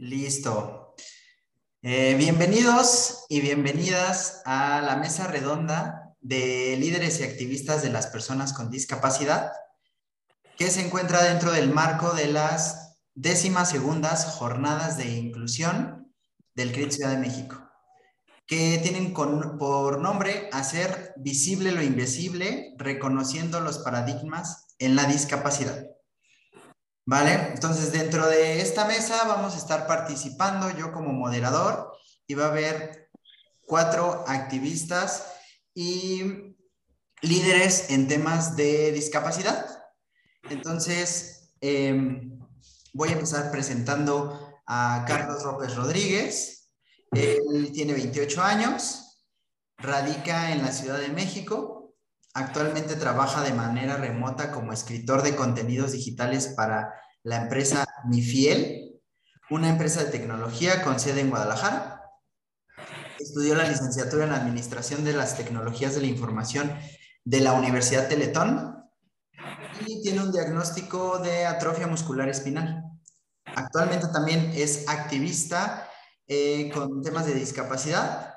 Listo. Eh, bienvenidos y bienvenidas a la mesa redonda de líderes y activistas de las personas con discapacidad, que se encuentra dentro del marco de las décimas segundas jornadas de inclusión del CRIT Ciudad de México, que tienen por nombre hacer visible lo invisible, reconociendo los paradigmas en la discapacidad. ¿Vale? Entonces, dentro de esta mesa vamos a estar participando yo como moderador y va a haber cuatro activistas y líderes en temas de discapacidad. Entonces, em, voy a empezar presentando a Carlos López Rodríguez. Él tiene 28 años, radica en la Ciudad de México, Actualmente trabaja de manera remota como escritor de contenidos digitales para la empresa Mifiel, una empresa de tecnología con sede en Guadalajara. Estudió la licenciatura en Administración de las Tecnologías de la Información de la Universidad Teletón y tiene un diagnóstico de atrofia muscular espinal. Actualmente también es activista eh, con temas de discapacidad,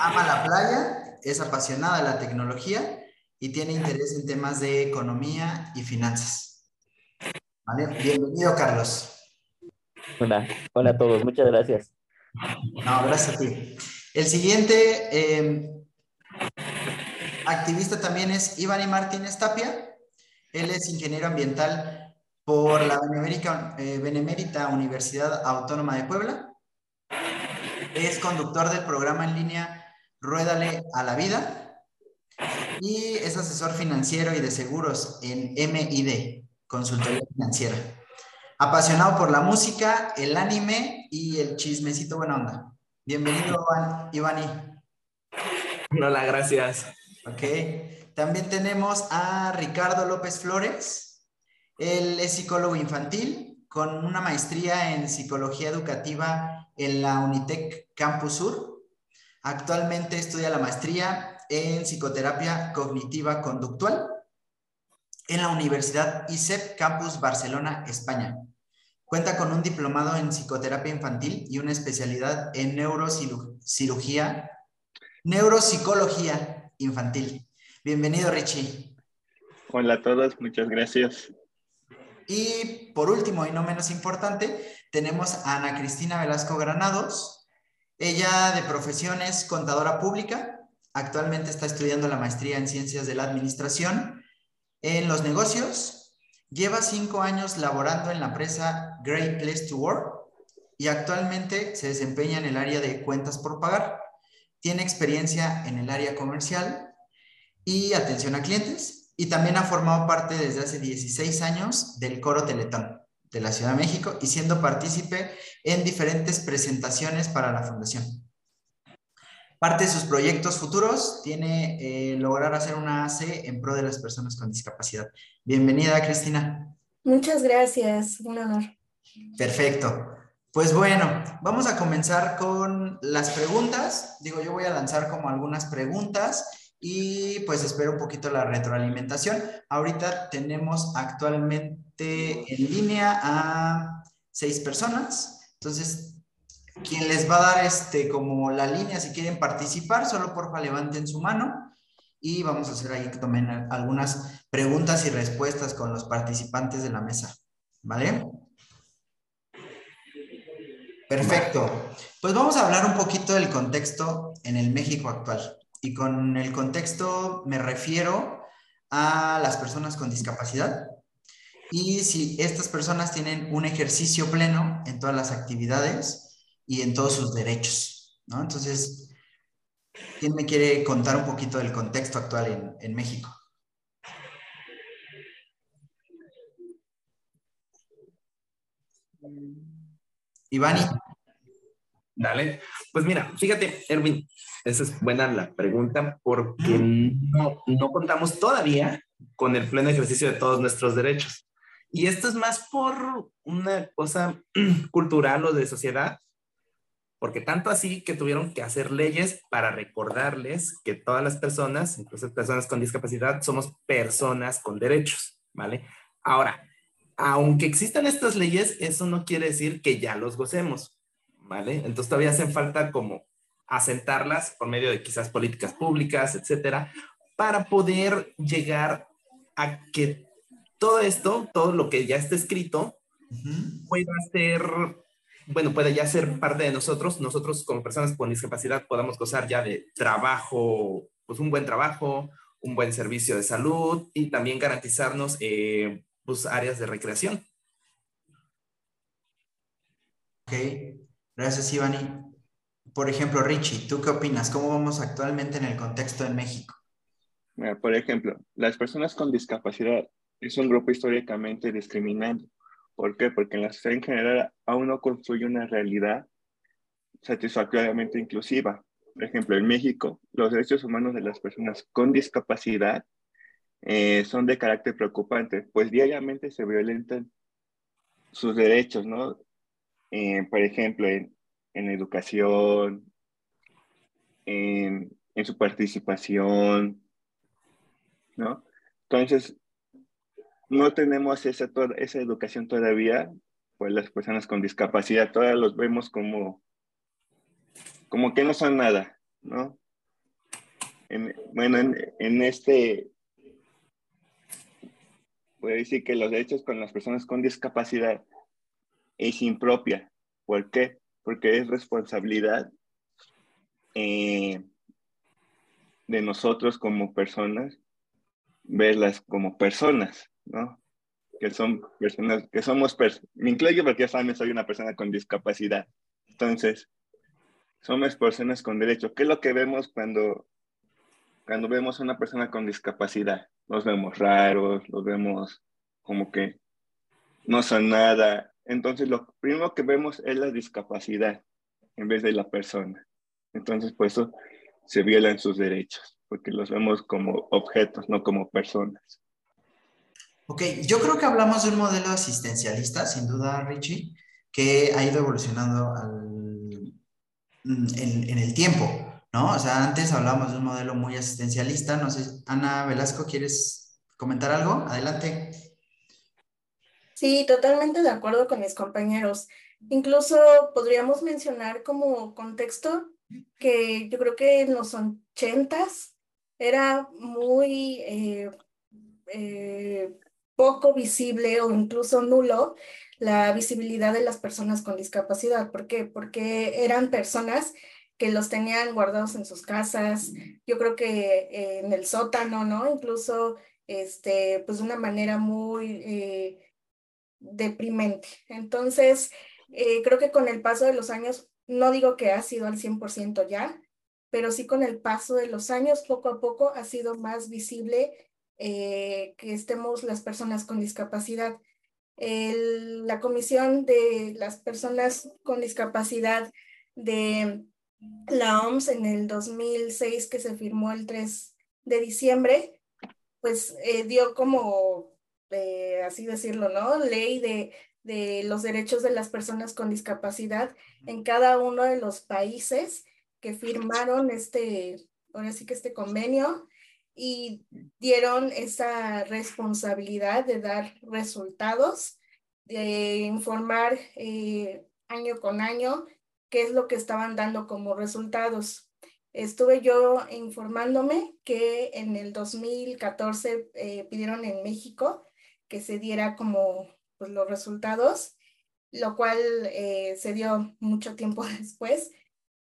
ama la playa es apasionada de la tecnología y tiene interés en temas de economía y finanzas. Bienvenido, Carlos. Hola, hola a todos, muchas gracias. No, gracias a ti. El siguiente em, activista también es Iván Martínez Tapia. Él es ingeniero ambiental por la Benemérita, eh, Benemérita Universidad Autónoma de Puebla. Es conductor del programa en línea Ruédale a la vida. Y es asesor financiero y de seguros en MID, consultoría financiera. Apasionado por la música, el anime y el chismecito buena onda. Bienvenido, Ivani. Hola, gracias. Ok. También tenemos a Ricardo López Flores. Él es psicólogo infantil con una maestría en psicología educativa en la Unitec Campus Sur Actualmente estudia la maestría en psicoterapia cognitiva conductual en la Universidad ISEP Campus Barcelona, España. Cuenta con un diplomado en psicoterapia infantil y una especialidad en neurocirugía, neuropsicología infantil. Bienvenido, Richie. Hola a todos, muchas gracias. Y por último y no menos importante, tenemos a Ana Cristina Velasco Granados, ella de profesión es contadora pública, actualmente está estudiando la maestría en ciencias de la administración en los negocios, lleva cinco años laborando en la empresa Great Place to Work y actualmente se desempeña en el área de cuentas por pagar. Tiene experiencia en el área comercial y atención a clientes y también ha formado parte desde hace 16 años del Coro Teletón de la Ciudad de México y siendo partícipe en diferentes presentaciones para la Fundación. Parte de sus proyectos futuros tiene eh, lograr hacer una AC en pro de las personas con discapacidad. Bienvenida, Cristina. Muchas gracias, un honor. Perfecto. Pues bueno, vamos a comenzar con las preguntas. Digo, yo voy a lanzar como algunas preguntas y pues espero un poquito la retroalimentación. Ahorita tenemos actualmente en línea a seis personas, entonces quien les va a dar este como la línea si quieren participar, solo porfa levanten su mano y vamos a hacer ahí tomen algunas preguntas y respuestas con los participantes de la mesa, ¿vale? Perfecto. Pues vamos a hablar un poquito del contexto en el México actual. Y con el contexto me refiero a las personas con discapacidad y si estas personas tienen un ejercicio pleno en todas las actividades y en todos sus derechos, ¿no? Entonces, ¿quién me quiere contar un poquito del contexto actual en, en México? Ivani. Dale. Pues mira, fíjate, Erwin, esa es buena la pregunta porque no, no contamos todavía con el pleno ejercicio de todos nuestros derechos. Y esto es más por una cosa cultural o de sociedad, porque tanto así que tuvieron que hacer leyes para recordarles que todas las personas, incluso personas con discapacidad, somos personas con derechos, ¿vale? Ahora, aunque existan estas leyes, eso no quiere decir que ya los gocemos, ¿vale? Entonces todavía hacen falta como asentarlas por medio de quizás políticas públicas, etcétera, para poder llegar a que todo esto, todo lo que ya está escrito, pueda ser, bueno, puede ya ser parte de nosotros. Nosotros como personas con discapacidad podamos gozar ya de trabajo, pues un buen trabajo, un buen servicio de salud y también garantizarnos eh, pues, áreas de recreación. Ok, gracias Ivani. Por ejemplo, Richie, ¿tú qué opinas? ¿Cómo vamos actualmente en el contexto en México? por ejemplo, las personas con discapacidad es un grupo históricamente discriminado. ¿Por qué? Porque en la sociedad en general aún no construye una realidad satisfactoriamente inclusiva. Por ejemplo, en México, los derechos humanos de las personas con discapacidad eh, son de carácter preocupante, pues diariamente se violentan sus derechos, ¿no? Eh, por ejemplo, en, en educación, en, en, su participación, ¿no? Entonces, no tenemos esa, toda, esa educación todavía, pues las personas con discapacidad, todas los vemos como, como que no son nada, ¿no? En, bueno, en, en este, a decir que los derechos con las personas con discapacidad es impropia. ¿Por qué? porque es responsabilidad eh, de nosotros como personas verlas como personas, ¿no? Que son personas, que somos, me incluyo porque ya saben, soy una persona con discapacidad. Entonces, somos personas con derecho. ¿Qué es lo que vemos cuando, cuando vemos a una persona con discapacidad? Los vemos raros, los vemos como que no son nada, entonces, lo primero que vemos es la discapacidad en vez de la persona. Entonces, por eso se violan sus derechos, porque los vemos como objetos, no como personas. Ok, yo creo que hablamos de un modelo asistencialista, sin duda, Richie, que ha ido evolucionando en, el tiempo, ¿no? O sea, antes hablábamos de un modelo muy asistencialista. No sé, Ana Velasco, ¿quieres comentar algo? Adelante. Sí, totalmente de acuerdo con mis compañeros. Incluso podríamos mencionar como contexto que yo creo que en los ochentas era muy eh, eh, poco visible o incluso nulo la visibilidad de las personas con discapacidad. ¿Por qué? Porque eran personas que los tenían guardados en sus casas, yo creo que en el sótano, ¿no? Incluso, este, pues de una manera muy eh, deprimente. Entonces, eh, creo que con el paso de los años, no digo que ha sido al 100% ya, pero sí con el paso de los años, poco a poco ha sido más visible eh, que estemos las personas con discapacidad. la Comisión de las Personas con Discapacidad de la OMS en el 2006, que se firmó el 3 de diciembre, pues eh, dio como así decirlo, ¿no? Ley de, de los derechos de las personas con discapacidad en cada uno de los países que firmaron este, ahora sí que este convenio y dieron esa responsabilidad de dar resultados, de informar eh, año con año qué es lo que estaban dando como resultados. Estuve yo informándome que en el 2014 eh, pidieron en México que se diera como pues, los resultados, lo cual eh, se dio mucho tiempo después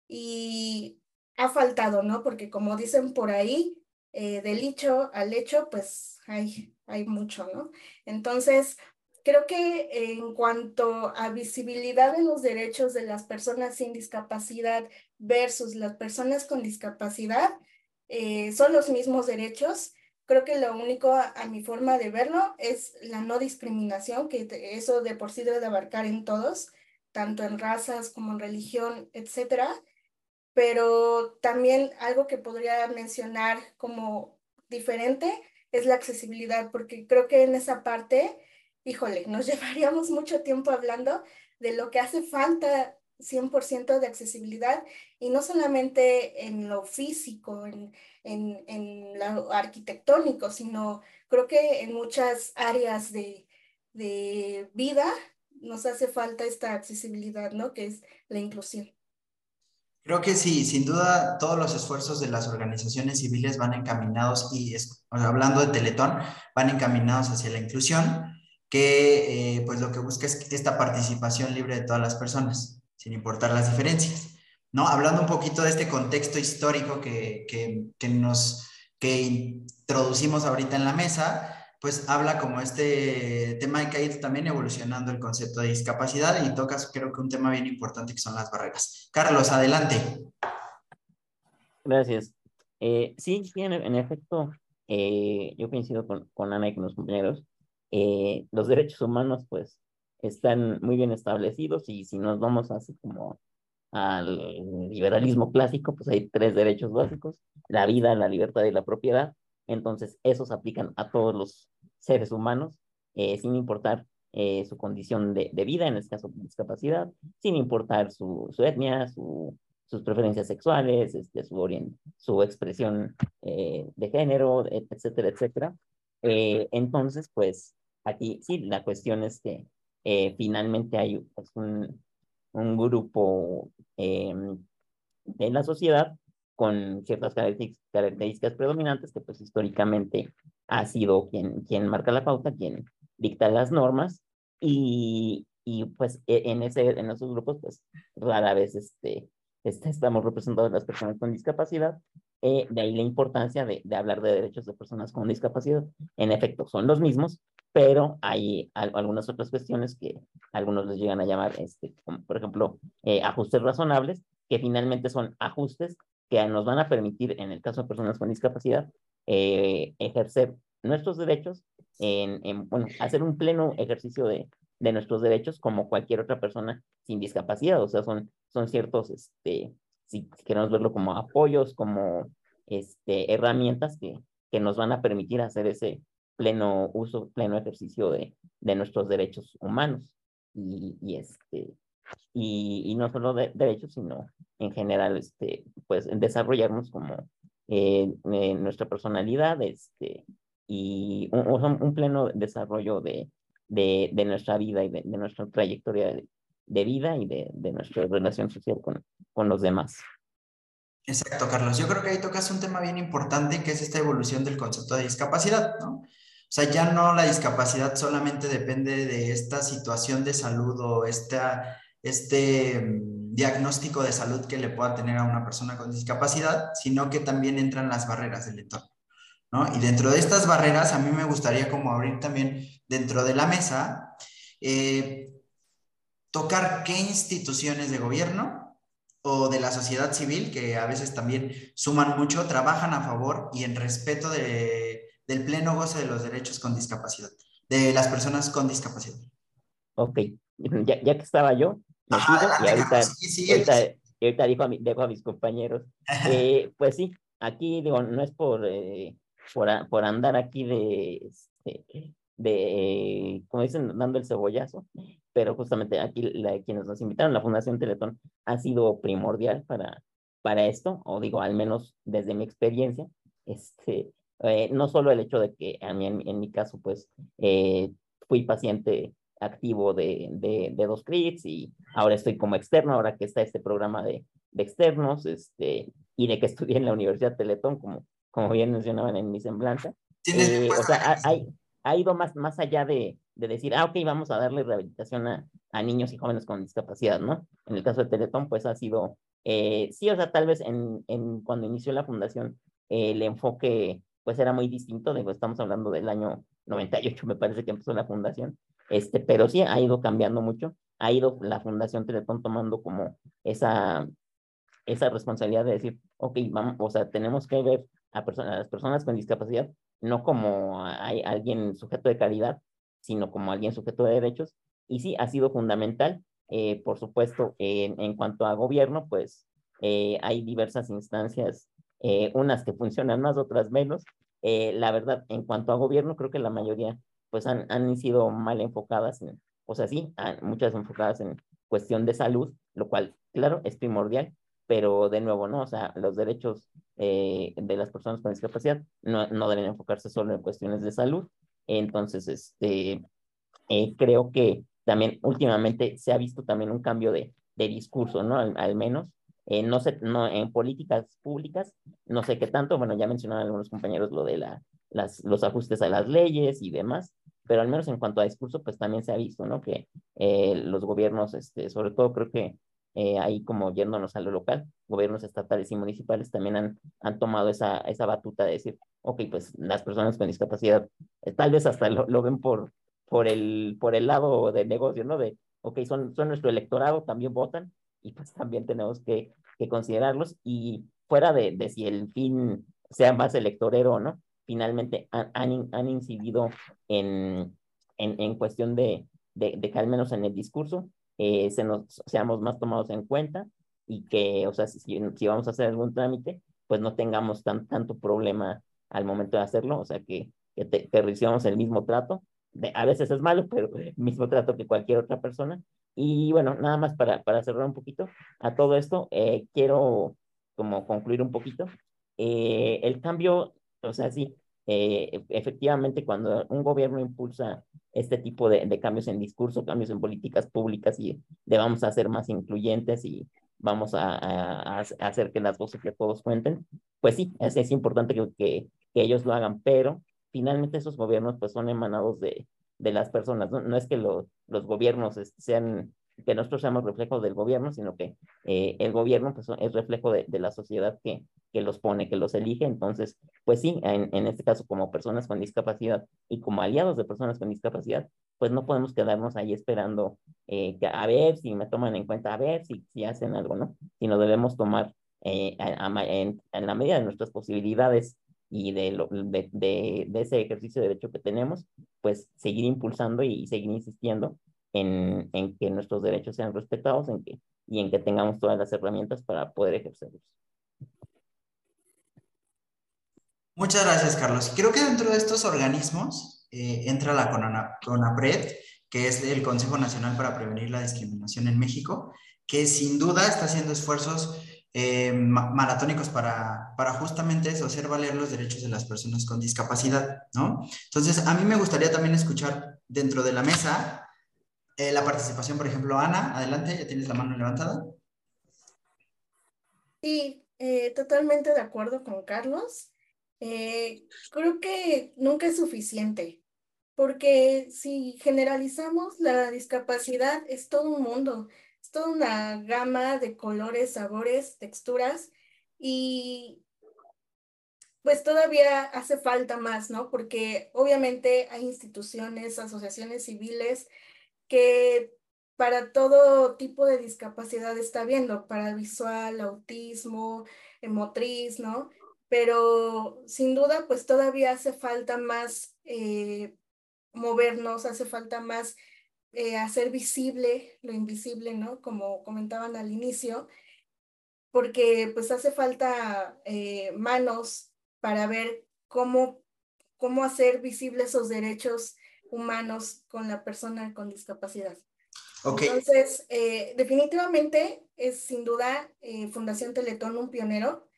y ha faltado, ¿no? Porque como dicen por ahí, eh, del hecho al hecho, pues hay, hay mucho, ¿no? Entonces, creo que en cuanto a visibilidad de los derechos de las personas sin discapacidad versus las personas con discapacidad, eh, son los mismos derechos, Creo que lo único a, mi forma de verlo es la no discriminación, que eso de por sí debe de abarcar en todos, tanto en razas como en religión, etcétera. Pero también algo que podría mencionar como diferente es la accesibilidad, porque creo que en esa parte, híjole, nos llevaríamos mucho tiempo hablando de lo que hace falta 100% de accesibilidad y no solamente en lo físico, en, en, en, lo arquitectónico, sino creo que en muchas áreas de, de vida nos hace falta esta accesibilidad, ¿no? Que es la inclusión. Creo que sí, sin duda todos los esfuerzos de las organizaciones civiles van encaminados y hablando de Teletón, van encaminados hacia la inclusión, eh, pues lo que busca es esta participación libre de todas las personas, sin importar las diferencias. ¿no? Hablando un poquito de este contexto histórico que, que, que nos que introducimos ahorita en la mesa, pues habla como este tema de que ha también evolucionando el concepto de discapacidad y tocas creo que un tema bien importante que son las barreras. Carlos, adelante. Gracias. Eh, sí, en, en efecto, eh, yo coincido con, con, Ana y con los compañeros. Eh, los derechos humanos, pues, están muy bien establecidos y si nos vamos así como al liberalismo clásico, pues hay tres derechos básicos, la vida, la libertad y la propiedad. Entonces, esos aplican a todos los seres humanos, eh, sin importar eh, su condición de, de, vida, en este caso discapacidad, sin importar su, su etnia, su, sus preferencias sexuales, este, su, su expresión de género, etcétera, etcétera. entonces, pues aquí sí, la cuestión es que finalmente hay pues, un, un grupo en la sociedad con ciertas características predominantes que pues históricamente ha sido quien, quien marca la pauta, quien dicta las normas y, y pues e, en, ese, en esos grupos pues rara vez este, este, estamos representados las personas con discapacidad. Eh, de ahí la importancia de, de, hablar de derechos de personas con discapacidad. En efecto, son los mismos, pero hay algunas otras cuestiones que algunos les llegan a llamar, este, como por ejemplo, eh, ajustes razonables, que finalmente son ajustes que nos van a permitir, en el caso de personas con discapacidad, eh, ejercer nuestros derechos, en, en, bueno, hacer un pleno ejercicio de, de, nuestros derechos como cualquier otra persona sin discapacidad. O sea, son, son ciertos, este, si queremos verlo como apoyos, como este, herramientas que, que nos van a permitir hacer ese pleno uso, pleno ejercicio de, de nuestros derechos humanos. Y, y este, y, y, no solo de derechos, sino en general, este, pues desarrollarnos como eh, eh, nuestra personalidad este, y un, un pleno desarrollo de, de, de, nuestra vida y de, de nuestra trayectoria de, vida y de, nuestra relación social con, con los demás. Exacto, Carlos. Yo creo que ahí tocas un tema bien importante que es esta evolución del concepto de discapacidad, ¿no? O sea, ya no la discapacidad solamente depende de esta situación de salud o esta, este diagnóstico de salud que le pueda tener a una persona con discapacidad, sino que también entran las barreras del entorno. ¿no? Y dentro de estas barreras, a mí me gustaría como abrir también dentro de la mesa, eh, tocar qué instituciones de gobierno o de la sociedad civil, que a veces también suman mucho, trabajan a favor y en respeto de, del pleno goce de los derechos con discapacidad, de las personas con discapacidad. Ok, ya, ya que estaba yo, Ajá, y ahorita, sí, sí, ahorita, ahorita dijo a, mi, dejo a mis compañeros. Eh, pues sí, aquí digo, no es por, eh, por, por, andar aquí de, este, de, como dicen, dando el cebollazo, pero justamente aquí la, quienes nos invitaron, la Fundación Teletón, ha sido primordial para, para esto, o digo, al menos desde mi experiencia, este, eh, no solo el hecho de que a mí, en, en mi caso, pues, eh, fui paciente activo de, de, de, dos crits y ahora estoy como externo, ahora que está este programa de, de externos, este, y de que estudié en la Universidad Teletón, como, como bien mencionaban en mi semblanza. Eh, o sea, ha, ha, ido más, más allá de, de decir, ah, ok, vamos a darle rehabilitación a, a, niños y jóvenes con discapacidad, ¿no? En el caso de Teletón, pues ha sido, eh, sí, o sea, tal vez en, en cuando inició la fundación, eh, el enfoque pues era muy distinto, digo, estamos hablando del año 98, me parece que empezó la fundación, este, pero sí ha ido cambiando mucho, ha ido la Fundación Teletón tomando como esa, esa responsabilidad de decir, ok, vamos, o sea, tenemos que ver a, personas, a las personas con discapacidad no como hay alguien sujeto de calidad, sino como alguien sujeto de derechos. Y sí, ha sido fundamental. Eh, por supuesto, en, en, cuanto a gobierno, pues eh, hay diversas instancias, eh, unas que funcionan más, otras menos, la verdad, en cuanto a gobierno, creo que la mayoría pues han, han sido mal enfocadas, o sea, sí, muchas enfocadas en cuestión de salud, lo cual, claro, es primordial, pero de nuevo, ¿no? O sea, los derechos eh, de las personas con discapacidad no, no deben enfocarse solo en cuestiones de salud. Entonces, este, eh, creo que también últimamente se ha visto también un cambio de, de discurso, ¿no? Al, menos, eh, no sé, no, en políticas públicas, no sé qué tanto, bueno, ya mencionaron algunos compañeros lo de la, las, los ajustes a las leyes y demás, pero al menos en cuanto a discurso, pues también se ha visto, ¿no? Que los gobiernos, este, sobre todo creo que eh, ahí como yéndonos a lo local, gobiernos estatales y municipales también han, han tomado esa, esa batuta de decir, ok, pues las personas con discapacidad eh, tal vez hasta lo, lo, ven por, por, el, por el lado de negocio, ¿no? De, ok, son, son nuestro electorado, también votan y pues también tenemos que, que considerarlos y fuera de, de, si el fin sea más electorero o no, finalmente han, han, han incidido en, en, en cuestión de, de, de que al menos en el discurso eh, se nos, seamos más tomados en cuenta y que, o sea, si, si vamos a hacer algún trámite, pues no tengamos tan, tanto problema al momento de hacerlo, o sea, que, que, recibamos el mismo trato. a veces es malo, pero mismo trato que cualquier otra persona. Y bueno, nada más para, para cerrar un poquito a todo esto, eh, quiero como concluir un poquito. Eh, el cambio, o sea, sí, eh, efectivamente, cuando un gobierno impulsa este tipo de, de, cambios en discurso, cambios en políticas públicas y de vamos a ser más incluyentes y vamos a, hacer que las voces que todos cuenten, pues sí, es, importante que, que, ellos lo hagan, pero finalmente esos gobiernos pues son emanados de, de las personas, no, no es que lo, los gobiernos sean que nosotros seamos reflejo del gobierno, sino que eh, el gobierno pues, es reflejo de, la sociedad que, que, los pone, que los elige. Entonces, pues sí, en, este caso, como personas con discapacidad y como aliados de personas con discapacidad, pues no podemos quedarnos ahí esperando eh, que, a ver si me toman en cuenta, a ver si, si hacen algo, ¿no? Sino debemos tomar eh, en, la medida de nuestras posibilidades y de, de, ese ejercicio de derecho que tenemos, pues seguir impulsando y seguir insistiendo en, en, que nuestros derechos sean respetados en que, y en que tengamos todas las herramientas para poder ejercerlos. Muchas gracias, Carlos. Creo que dentro de estos organismos eh, entra la CONAPRED, que es el Consejo Nacional para Prevenir la Discriminación en México, que sin duda está haciendo esfuerzos eh, maratónicos para, para justamente eso, hacer valer los derechos de las personas con discapacidad, ¿no? Entonces, a mí me gustaría también escuchar dentro de la mesa eh, la participación, por ejemplo, Ana, adelante, ya tienes la mano levantada. Sí, eh, totalmente de acuerdo con Carlos. Eh, creo que nunca es suficiente, porque si generalizamos la discapacidad es todo un mundo, es toda una gama de colores, sabores, texturas y pues todavía hace falta más, ¿no? Porque obviamente hay instituciones, asociaciones civiles que para todo tipo de discapacidad está viendo, para visual, autismo, motriz, ¿no? Pero sin duda, pues todavía hace falta más eh, movernos, hace falta más eh, hacer visible lo invisible, ¿no? Como comentaban al inicio, porque pues hace falta eh, manos para ver cómo, cómo hacer visibles esos derechos humanos con la persona con discapacidad. Okay. Entonces, eh, definitivamente es sin duda eh, Fundación Teletón un pionero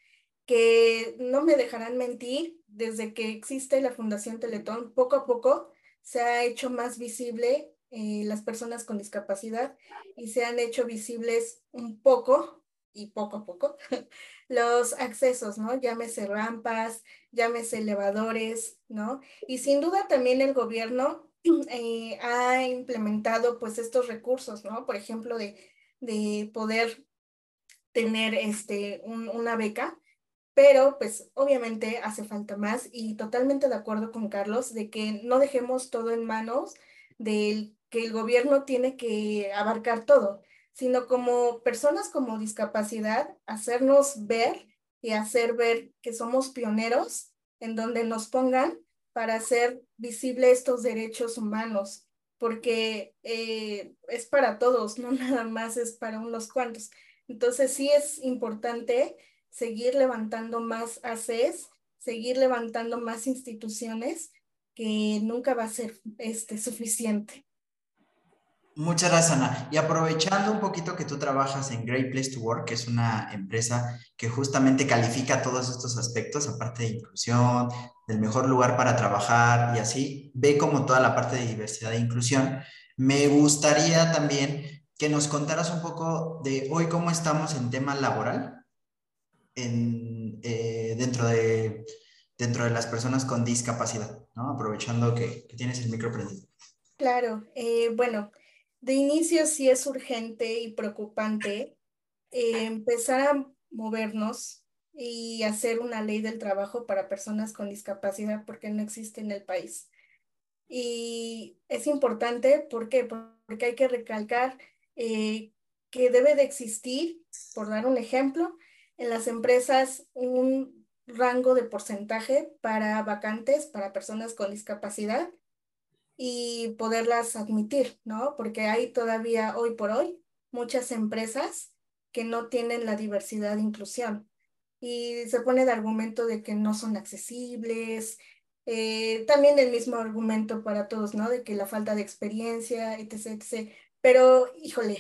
que no me dejarán mentir, desde que existe la Fundación Teletón, poco a poco se ha hecho más visible eh, las personas con discapacidad y se han hecho visibles un poco y poco a poco los accesos, ¿no? Llámese rampas, llámese elevadores, ¿no? Y sin duda también el gobierno eh, ha implementado pues estos recursos, ¿no? Por ejemplo, de, de poder tener este, un, una beca, pero pues obviamente hace falta más y totalmente de acuerdo con Carlos de que no dejemos todo en manos del que el gobierno tiene que abarcar todo, sino como personas con discapacidad, hacernos ver y hacer ver que somos pioneros en donde nos pongan para hacer visible estos derechos humanos, porque eh, es para todos, no nada más es para unos cuantos. Entonces sí es importante seguir levantando más ACES seguir levantando más instituciones que nunca va a ser este, suficiente. Muchas gracias, Ana. Y aprovechando un poquito que tú trabajas en Great Place to Work, que es una empresa que justamente califica todos estos aspectos, aparte de inclusión, del mejor lugar para trabajar y así, ve como toda la parte de diversidad e inclusión. Me gustaría también que nos contaras un poco de hoy cómo estamos en tema laboral eh, dentro, de, dentro de las personas con discapacidad, ¿no? Aprovechando que, que tienes el micro prendido. Claro, eh, bueno, de inicio sí es urgente y preocupante eh, empezar a movernos y hacer una ley del trabajo para personas con discapacidad porque no existe en el país. Y es importante, ¿por qué? Porque hay que recalcar eh, que debe de existir, por dar un ejemplo, en las empresas un rango de porcentaje para vacantes, para personas con discapacidad y poderlas admitir, ¿no? Porque hay todavía hoy por hoy muchas empresas que no tienen la diversidad de inclusión y se pone el argumento de que no son accesibles, eh, también el mismo argumento para todos, ¿no? De que la falta de experiencia, etc., etc. Pero, híjole,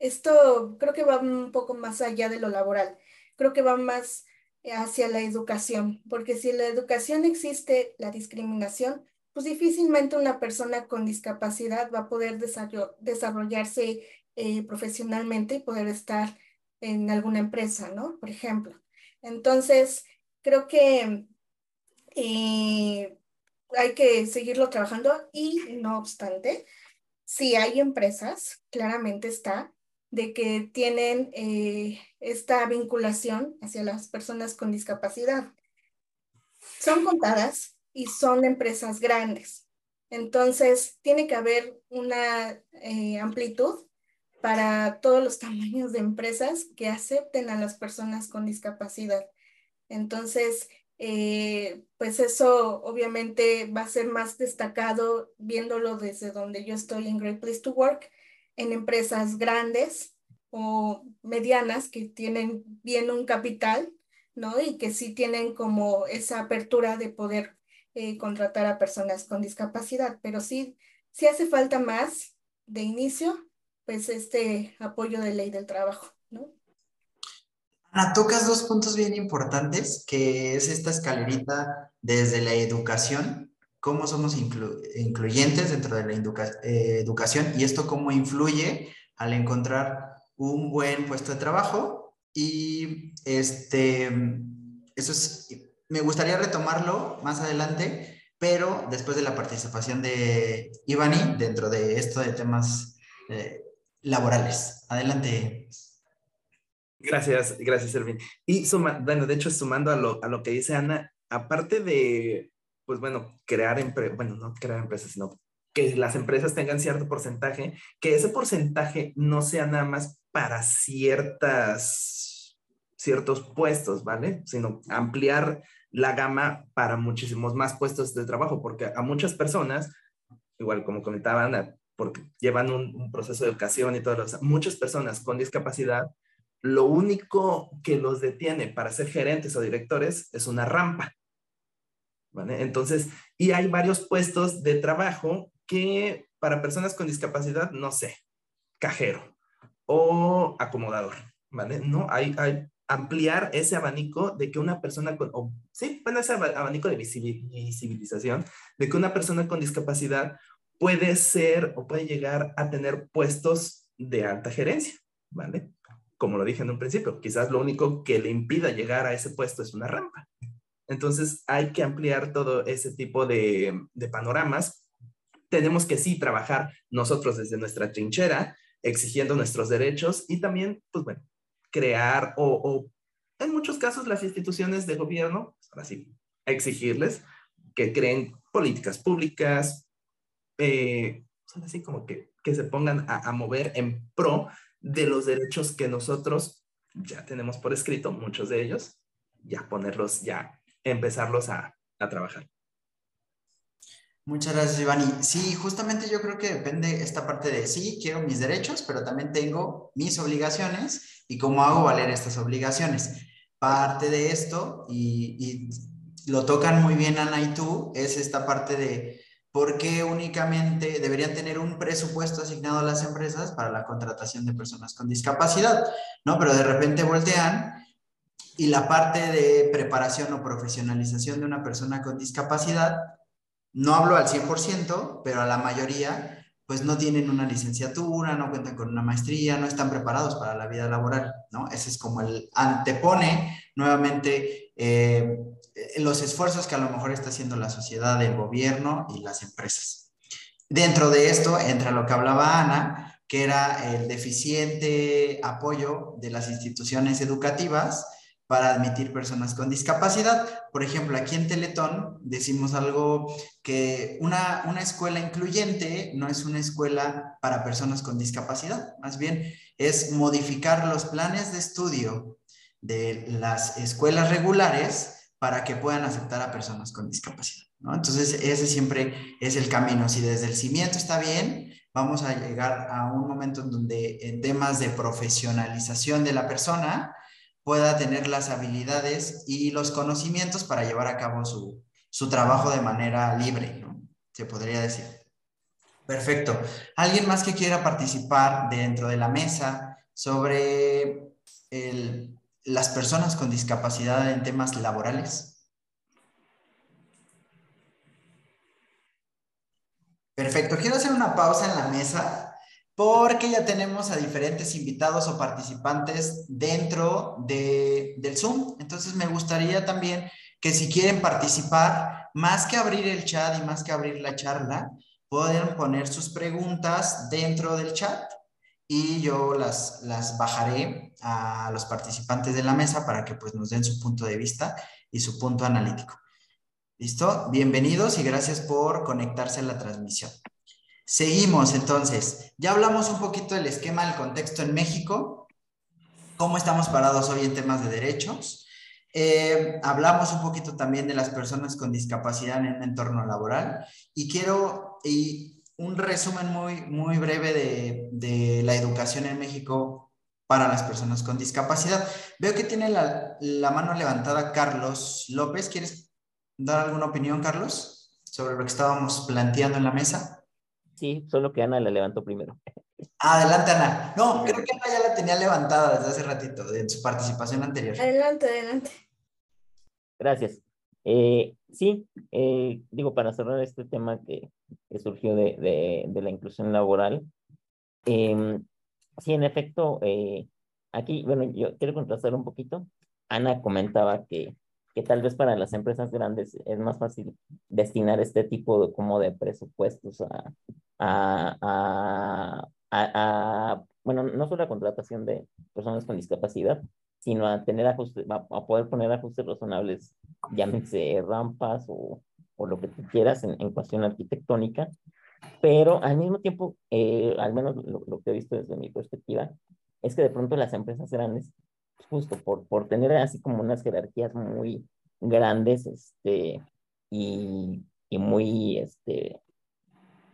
esto creo que va un poco más allá de lo laboral, creo que va más hacia la educación, porque si la educación existe, la discriminación, pues difícilmente una persona con discapacidad va a poder desarrollarse eh, profesionalmente y poder estar en alguna empresa, ¿no? Por ejemplo. Entonces, creo que eh, hay que seguirlo trabajando y no obstante, si hay empresas, claramente está, de que tienen eh, esta vinculación hacia las personas con discapacidad. Son contadas, y son empresas grandes. Entonces, tiene que haber una eh, amplitud para todos los tamaños de empresas que acepten a las personas con discapacidad. Entonces, eh, pues eso obviamente va a ser más destacado viéndolo desde donde yo estoy en Great Place to Work, en empresas grandes o medianas que tienen bien un capital, ¿no? Y que sí tienen como esa apertura de poder eh, contratar a personas con discapacidad, pero sí, sí hace falta más de inicio, pues este apoyo de ley del trabajo, ¿no? Ana, tocas dos puntos bien importantes, que es esta escalerita desde la educación, cómo somos incluyentes dentro de la eh, educación y esto cómo influye al encontrar un buen puesto de trabajo y este, eso es me gustaría retomarlo más adelante, pero después de la participación de Ivani dentro de esto de temas eh, laborales. Adelante. Gracias, gracias, Erwin. Y suma, bueno, de hecho, sumando a lo, a lo que dice Ana, aparte de, pues bueno, crear empresas, bueno, no crear empresas, sino que las empresas tengan cierto porcentaje, que ese porcentaje no sea nada más para ciertas, ciertos puestos, ¿vale? Sino ampliar la gama para muchísimos más puestos de trabajo, porque a muchas personas, igual como comentaban, porque llevan un, proceso de educación y todo, o muchas personas con discapacidad, lo único que los detiene para ser gerentes o directores es una rampa. Entonces, y hay varios puestos de trabajo que para personas con discapacidad, no sé, cajero o acomodador, ¿vale? No, hay, hay ampliar ese abanico de que una persona con, sí, bueno, ese abanico de visibilización, de que una persona con discapacidad puede ser o puede llegar a tener puestos de alta gerencia, ¿vale? Como lo dije en un principio, quizás lo único que le impida llegar a ese puesto es una rampa. Entonces hay que ampliar todo ese tipo de, de panoramas. Tenemos que sí trabajar nosotros desde nuestra trinchera, exigiendo nuestros derechos y también, pues bueno, crear o, en muchos casos las instituciones de gobierno, pues, ahora sí, exigirles que creen políticas públicas, eh, son así como que, que se pongan a, mover en pro de los derechos que nosotros ya tenemos por escrito, muchos de ellos, ya ponerlos, ya empezarlos a, a trabajar. Muchas gracias, Ivani. Sí, justamente yo creo que depende esta parte de sí, quiero mis derechos, pero también tengo mis obligaciones y cómo hago valer estas obligaciones. Parte de esto, y, lo tocan muy bien Ana y tú, es esta parte de por qué únicamente deberían tener un presupuesto asignado a las empresas para la contratación de personas con discapacidad, ¿no? Pero de repente voltean y la parte de preparación o profesionalización de una persona con discapacidad, no hablo al 100%, pero a la mayoría, pues no tienen una licenciatura, no cuentan con una maestría, no están preparados para la vida laboral, ¿no? Ese es como el antepone nuevamente eh, los esfuerzos que a lo mejor está haciendo la sociedad, el gobierno y las empresas. Dentro de esto entra lo que hablaba Ana, que era el deficiente apoyo de las instituciones educativas para admitir personas con discapacidad. Por ejemplo, aquí en Teletón decimos algo que una, una escuela incluyente no es una escuela para personas con discapacidad, más bien es modificar los planes de estudio de las escuelas regulares para que puedan aceptar a personas con discapacidad. ¿no? Entonces, ese siempre es el camino. Si desde el cimiento está bien, vamos a llegar a un momento en donde en temas de profesionalización de la persona, pueda tener las habilidades y los conocimientos para llevar a cabo su, trabajo de manera libre, ¿no? Se podría decir. Perfecto. ¿Alguien más que quiera participar dentro de la mesa sobre las personas con discapacidad en temas laborales? Perfecto. Quiero hacer una pausa en la mesa porque ya tenemos a diferentes invitados o participantes dentro del Zoom. Entonces me gustaría también que si quieren participar, más que abrir el chat y más que abrir la charla, pueden poner sus preguntas dentro del chat y yo las, las bajaré a los participantes de la mesa para que pues nos den su punto de vista y su punto analítico. ¿Listo? Bienvenidos y gracias por conectarse a la transmisión. Seguimos entonces. Ya hablamos un poquito del esquema del contexto en México, cómo estamos parados hoy en temas de derechos. Eh, hablamos un poquito también de las personas con discapacidad en el entorno laboral y quiero un resumen muy, muy breve de, de, la educación en México para las personas con discapacidad. Veo que tiene la, la mano levantada Carlos López. ¿Quieres dar alguna opinión, Carlos, sobre lo que estábamos planteando en la mesa? Sí, solo que Ana la levantó primero. Adelante, Ana. No, creo que Ana ya la tenía levantada desde hace ratito, en su participación anterior. Adelante, adelante. Gracias. Eh, sí, eh, digo, para cerrar este tema que, surgió de, la inclusión laboral, em, sí, en efecto, eh, aquí, bueno, yo quiero contrastar un poquito. Ana comentaba que que tal vez para las empresas grandes es más fácil destinar este tipo de, como de presupuestos a, a, a, bueno, no solo a contratación de personas con discapacidad, sino a tener ajustes, a, poder poner ajustes razonables, llámense rampas o, o lo que tú quieras en, en, cuestión arquitectónica, pero al mismo tiempo, eh, al menos lo, lo, que he visto desde mi perspectiva, es que de pronto las empresas grandes justo por, por tener así como unas jerarquías muy grandes este, y, y muy este,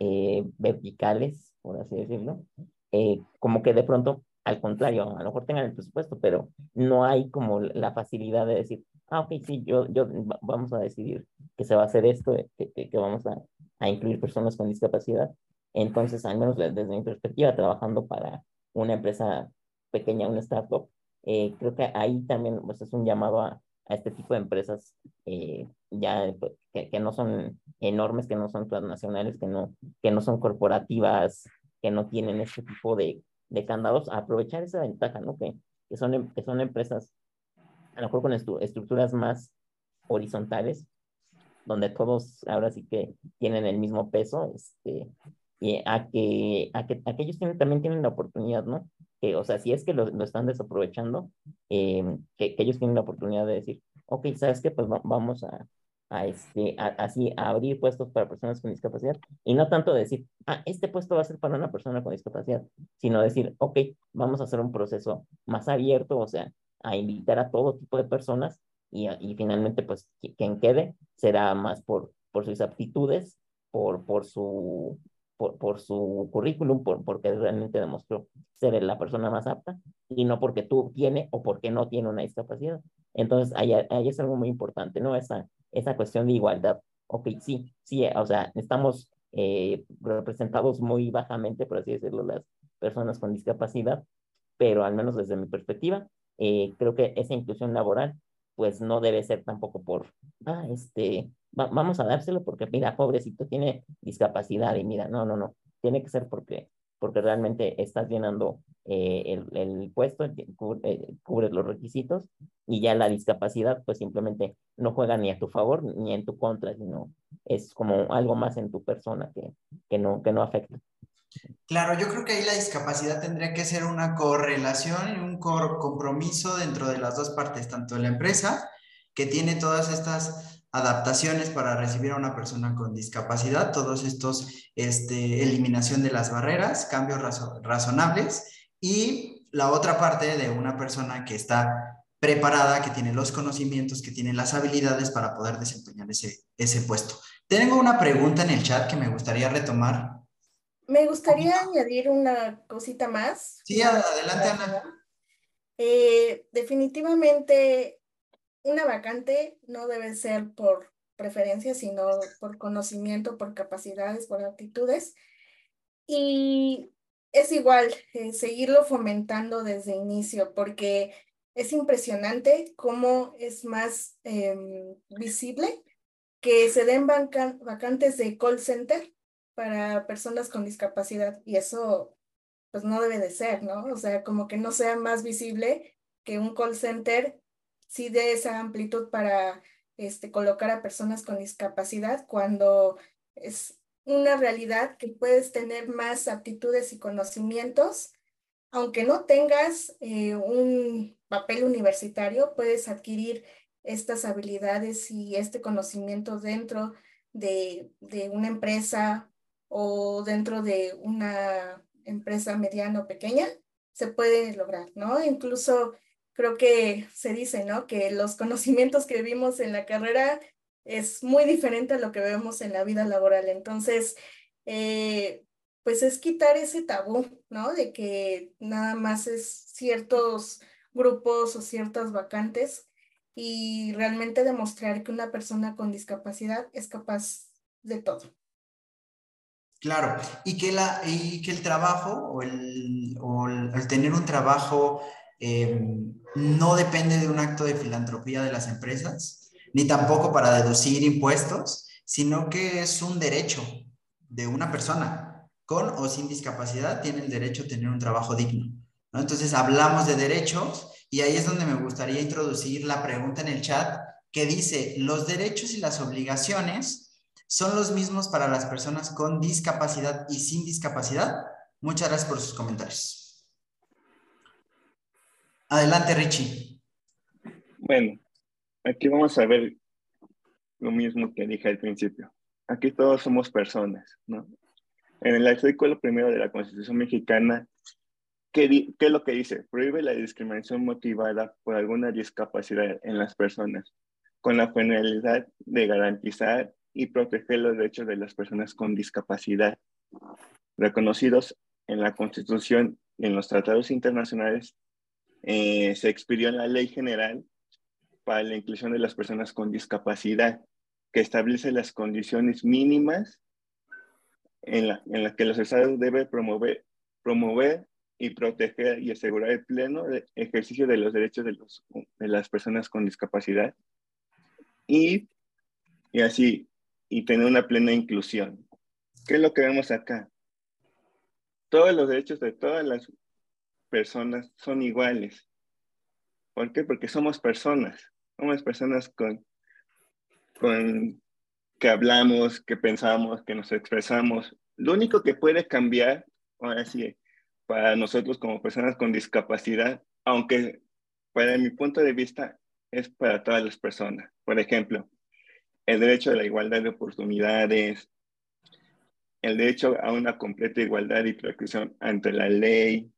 eh, verticales, por así decirlo, eh, como que de pronto, al contrario, a lo mejor tengan el presupuesto, pero no hay como la facilidad de decir, ah, ok, sí, yo, yo vamos a decidir que se va a hacer esto, que, que, vamos a, a, incluir personas con discapacidad. Entonces, al menos desde mi perspectiva, trabajando para una empresa pequeña, una startup, eh, creo que ahí también pues, es un llamado a, a este tipo de empresas eh, ya pues, que, que, no son enormes, que no son transnacionales, que no, que no son corporativas, que no tienen este tipo de, de candados, a aprovechar esa ventaja, ¿no? Que, que, son, em, que son empresas a lo mejor con estructuras más horizontales, donde todos ahora sí que tienen el mismo peso, este, y a que, a que, a que ellos tienen, también tienen la oportunidad, ¿no? O sea, si es que lo, lo están desaprovechando, eh, que, que, ellos tienen la oportunidad de decir, ok, ¿sabes qué? Pues vamos a, a este, así, a abrir puestos para personas con discapacidad y no tanto decir, ah, este puesto va a ser para una persona con discapacidad, sino decir, ok, vamos a hacer un proceso más abierto, o sea, a invitar a todo tipo de personas y, y finalmente, pues, quien quede será más por, por sus aptitudes, por, por su por, su currículum, por, porque realmente demostró ser la persona más apta y no porque tú tiene o porque no tiene una discapacidad. Entonces, ahí, ahí es algo muy importante, ¿no? Esa, esa cuestión de igualdad. Ok, sí, sí, o sea, estamos eh, representados muy bajamente, por así decirlo, las personas con discapacidad, pero al menos desde mi perspectiva, eh, creo que esa inclusión laboral, pues no debe ser tampoco por, ah, este, vamos a dárselo porque, mira, pobrecito, tiene discapacidad y mira, no, no, no, tiene que ser porque porque realmente estás llenando eh, el, el, puesto, cubre, cubres los requisitos y ya la discapacidad pues simplemente no juega ni a tu favor ni en tu contra, sino es como algo más en tu persona que, que, no, que no afecta. Claro, yo creo que ahí la discapacidad tendría que ser una correlación y un compromiso dentro de las dos partes, tanto de la empresa, que tiene todas estas adaptaciones para recibir a una persona con discapacidad, todos estos, este, eliminación de las barreras, cambios razonables y la otra parte de una persona que está preparada, que tiene los conocimientos, que tiene las habilidades para poder desempeñar ese, ese puesto. Tengo una pregunta en el chat que me gustaría retomar. Me gustaría añadir una cosita más. Sí, adelante, Ana. Eh, definitivamente una vacante no debe ser por preferencia, sino por conocimiento, por capacidades, por actitudes. Y es igual eh, seguirlo fomentando desde inicio, porque es impresionante cómo es más em, visible que se den vacantes de call center para personas con discapacidad y eso pues no debe de ser, ¿no? O sea, como que no sea más visible que un call center sí de esa amplitud para este, colocar a personas con discapacidad cuando es una realidad que puedes tener más aptitudes y conocimientos. Aunque no tengas eh, un papel universitario, puedes adquirir estas habilidades y este conocimiento dentro de, de una empresa o dentro de una empresa mediana o pequeña, se puede lograr, ¿no? Incluso creo que se dice, ¿no? Que los conocimientos que vimos en la carrera es muy diferente a lo que vemos en la vida laboral. Entonces, eh, pues es quitar ese tabú, ¿no? De que nada más es ciertos grupos o ciertas vacantes y realmente demostrar que una persona con discapacidad es capaz de todo. Claro, y que, la, y que el trabajo o el, o el tener un trabajo Em, no depende de un acto de filantropía de las empresas, ni tampoco para deducir impuestos, sino que es un derecho de una persona con o sin discapacidad, tiene el derecho a tener un trabajo digno. Entonces hablamos de derechos y ahí es donde me gustaría introducir la pregunta en el chat que dice, ¿los derechos y las obligaciones son los mismos para las personas con discapacidad y sin discapacidad? Muchas gracias por sus comentarios. Adelante, Richie. Bueno, aquí vamos a ver lo mismo que dije al principio. Aquí todos somos personas, ¿no? En el artículo primero de la Constitución mexicana, ¿qué, ¿qué, es lo que dice? Prohíbe la discriminación motivada por alguna discapacidad en las personas, con la finalidad de garantizar y proteger los derechos de las personas con discapacidad, reconocidos en la Constitución y en los tratados internacionales eh, se expidió la Ley General para la Inclusión de las Personas con Discapacidad, que establece las condiciones mínimas en las la que los estados deben promover, promover y proteger y asegurar el pleno ejercicio de los derechos de, los, de las personas con discapacidad y, y así, y tener una plena inclusión. ¿Qué es lo que vemos acá? Todos los derechos de todas las personas son iguales. ¿Por qué? Porque somos personas. Somos personas con, con que hablamos, que pensamos, que nos expresamos. Lo único que puede cambiar, ahora sí, para nosotros como personas con discapacidad, aunque para mi punto de vista es para todas las personas. Por ejemplo, el derecho a la igualdad de oportunidades, el derecho a una completa igualdad y protección ante la ley,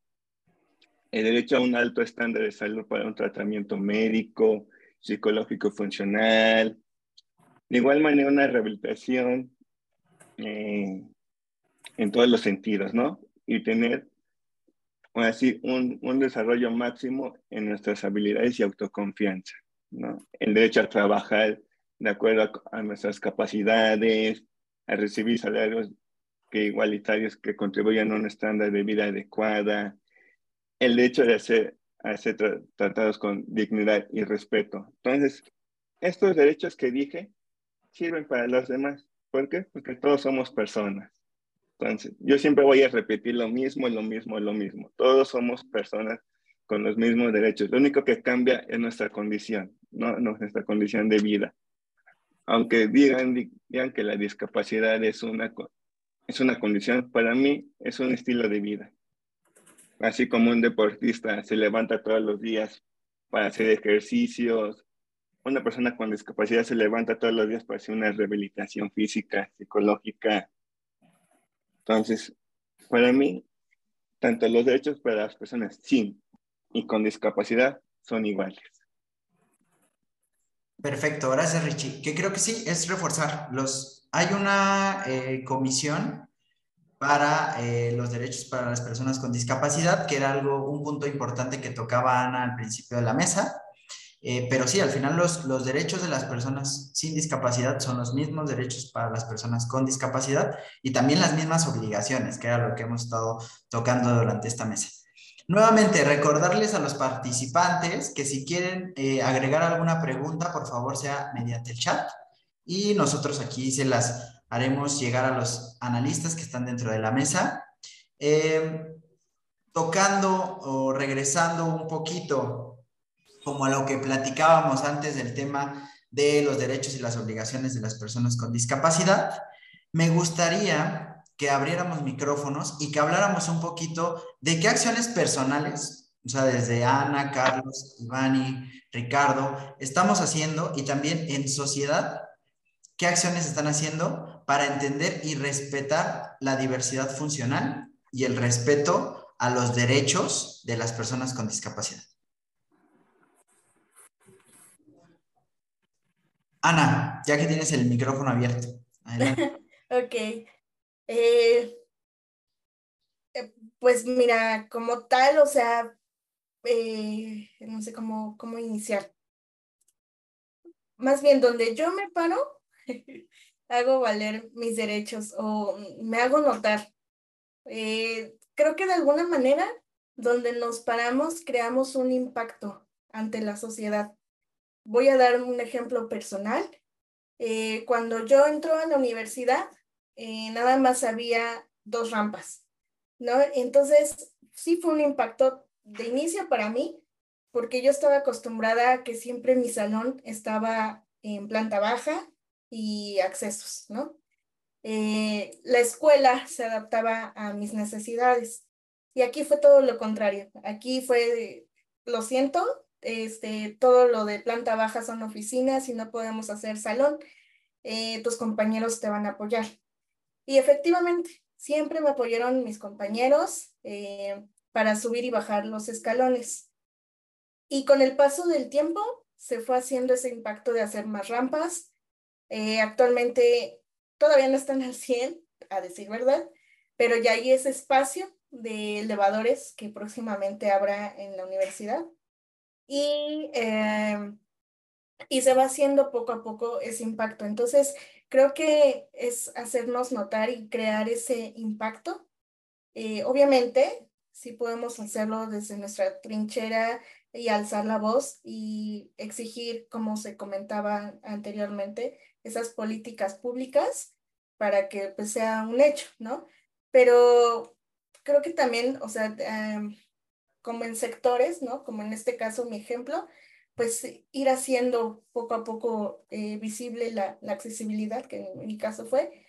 el derecho a un alto estándar de salud para un tratamiento médico, psicológico funcional, de igual manera una rehabilitación eh, en todos los sentidos, ¿no? Y tener así un, un, desarrollo máximo en nuestras habilidades y autoconfianza, ¿no? El derecho a trabajar de acuerdo a, nuestras capacidades, a recibir salarios que igualitarios que contribuyan a un estándar de vida adecuada, el hecho de ser, ser tratados con dignidad y respeto. Entonces, estos derechos que dije sirven para los demás. ¿Por qué? Porque todos somos personas. Entonces, yo siempre voy a repetir lo mismo, lo mismo, lo mismo. Todos somos personas con los mismos derechos. Lo único que cambia es nuestra condición, no, nuestra condición de vida. Aunque digan, digan que la discapacidad es una, es una condición, para mí es un estilo de vida. Así como un deportista se levanta todos los días para hacer ejercicios, una persona con discapacidad se levanta todos los días para hacer una rehabilitación física, psicológica. Entonces, para mí, tanto los derechos para las personas sin y con discapacidad son iguales. Perfecto, gracias Richie. Que creo que sí, es reforzar los... Hay una eh, comisión para eh, los derechos para las personas con discapacidad, que era algo, un punto importante que tocaba Ana al principio de la mesa. Eh, pero sí, al final los, los derechos de las personas sin discapacidad son los mismos derechos para las personas con discapacidad y también las mismas obligaciones, que era lo que hemos estado tocando durante esta mesa. Nuevamente, recordarles a los participantes que si quieren eh, agregar alguna pregunta, por favor sea mediante el chat y nosotros aquí se las haremos llegar a los analistas que están dentro de la mesa. Eh, tocando o regresando un poquito como a lo que platicábamos antes del tema de los derechos y las obligaciones de las personas con discapacidad, me gustaría que abriéramos micrófonos y que habláramos un poquito de qué acciones personales, o sea, desde Ana, Carlos, Ivani, Ricardo, estamos haciendo y también en sociedad, qué acciones están haciendo para entender y respetar la diversidad funcional y el respeto a los derechos de las personas con discapacidad. Ana, ya que tienes el micrófono abierto. ok. Eh, eh, pues mira, como tal, o sea, eh, no sé cómo, cómo iniciar. Más bien, donde yo me paro, hago valer mis derechos o me hago notar. creo que de alguna manera, donde nos paramos, creamos un impacto ante la sociedad. Voy a dar un ejemplo personal. cuando yo entro a la universidad, eh, nada más había dos rampas, ¿no? Entonces, sí fue un impacto de inicio para mí, porque yo estaba acostumbrada a que siempre mi salón estaba en planta baja y accesos, ¿no? Eh, la escuela se adaptaba a mis necesidades. Y aquí fue todo lo contrario. Aquí fue, lo siento, este, todo lo de planta baja son oficinas y no podemos hacer salón. Eh, tus compañeros te van a apoyar. Y efectivamente, siempre me apoyaron mis compañeros eh, para subir y bajar los escalones. Y con el paso del tiempo se fue haciendo ese impacto de hacer más rampas. Eh, actualmente todavía no están al 100, a decir verdad, pero ya hay ese espacio de elevadores que próximamente habrá en la universidad. Y, eh, y se va haciendo poco a poco ese impacto. Entonces, creo que es hacernos notar y crear ese impacto. Eh, obviamente, sí podemos hacerlo desde nuestra trinchera y alzar la voz y exigir, como se comentaba anteriormente, esas políticas públicas para que pues, sea un hecho, ¿no? Pero creo que también, o sea, em, como en sectores, ¿no? Como en este caso mi ejemplo, pues ir haciendo poco a poco eh, visible la, la, accesibilidad, que en mi caso fue,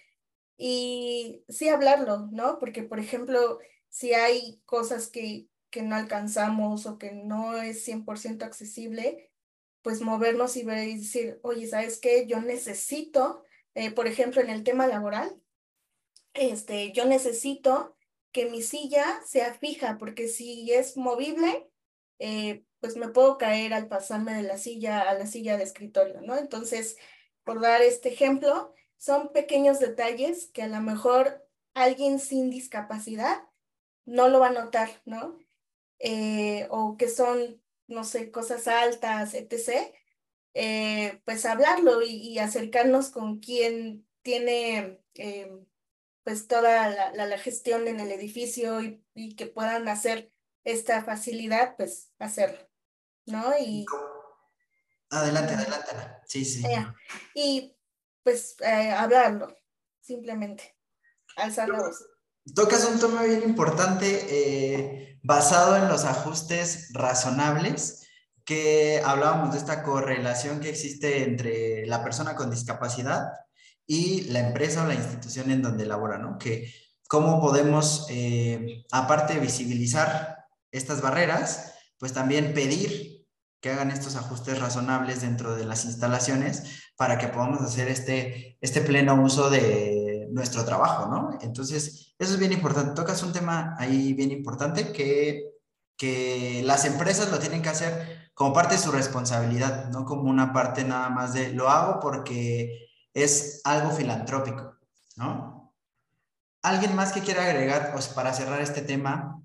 y sí hablarlo, ¿no? Porque, por ejemplo, si hay cosas que, que no alcanzamos o que no es 100% accesible, pues movernos y, ver y decir, oye, ¿sabes qué? Yo necesito, eh, por ejemplo, en el tema laboral, este, yo necesito que mi silla sea fija, porque si es movible, eh, pues me puedo caer al pasarme de la silla a la silla de escritorio, ¿no? Entonces, por dar este ejemplo, son pequeños detalles que a lo mejor alguien sin discapacidad no lo va a notar, ¿no? Eh, o que son, no sé, cosas altas, etc. eh, pues hablarlo y, acercarnos con quien tiene eh, pues toda la, la, gestión en el edificio y, y, que puedan hacer esta facilidad, pues hacerlo, ¿no? Y... Adelante, adelante. Sí, sí. y pues hablarlo, simplemente, alzar la voz. Tocas un tema bien importante eh, basado en los ajustes razonables, que hablábamos de esta correlación que existe entre la persona con discapacidad y la empresa o la institución en donde labora, ¿no? Que cómo podemos, eh, aparte de visibilizar estas barreras, pues también pedir que hagan estos ajustes razonables dentro de las instalaciones para que podamos hacer este, este pleno uso de nuestro trabajo, ¿no? Entonces, eso es bien importante. Tocas un tema ahí bien importante que, que las empresas lo tienen que hacer como parte de su responsabilidad, no como una parte nada más de lo hago porque es algo filantrópico, ¿no? ¿Alguien más que quiera agregar pues, para cerrar este tema?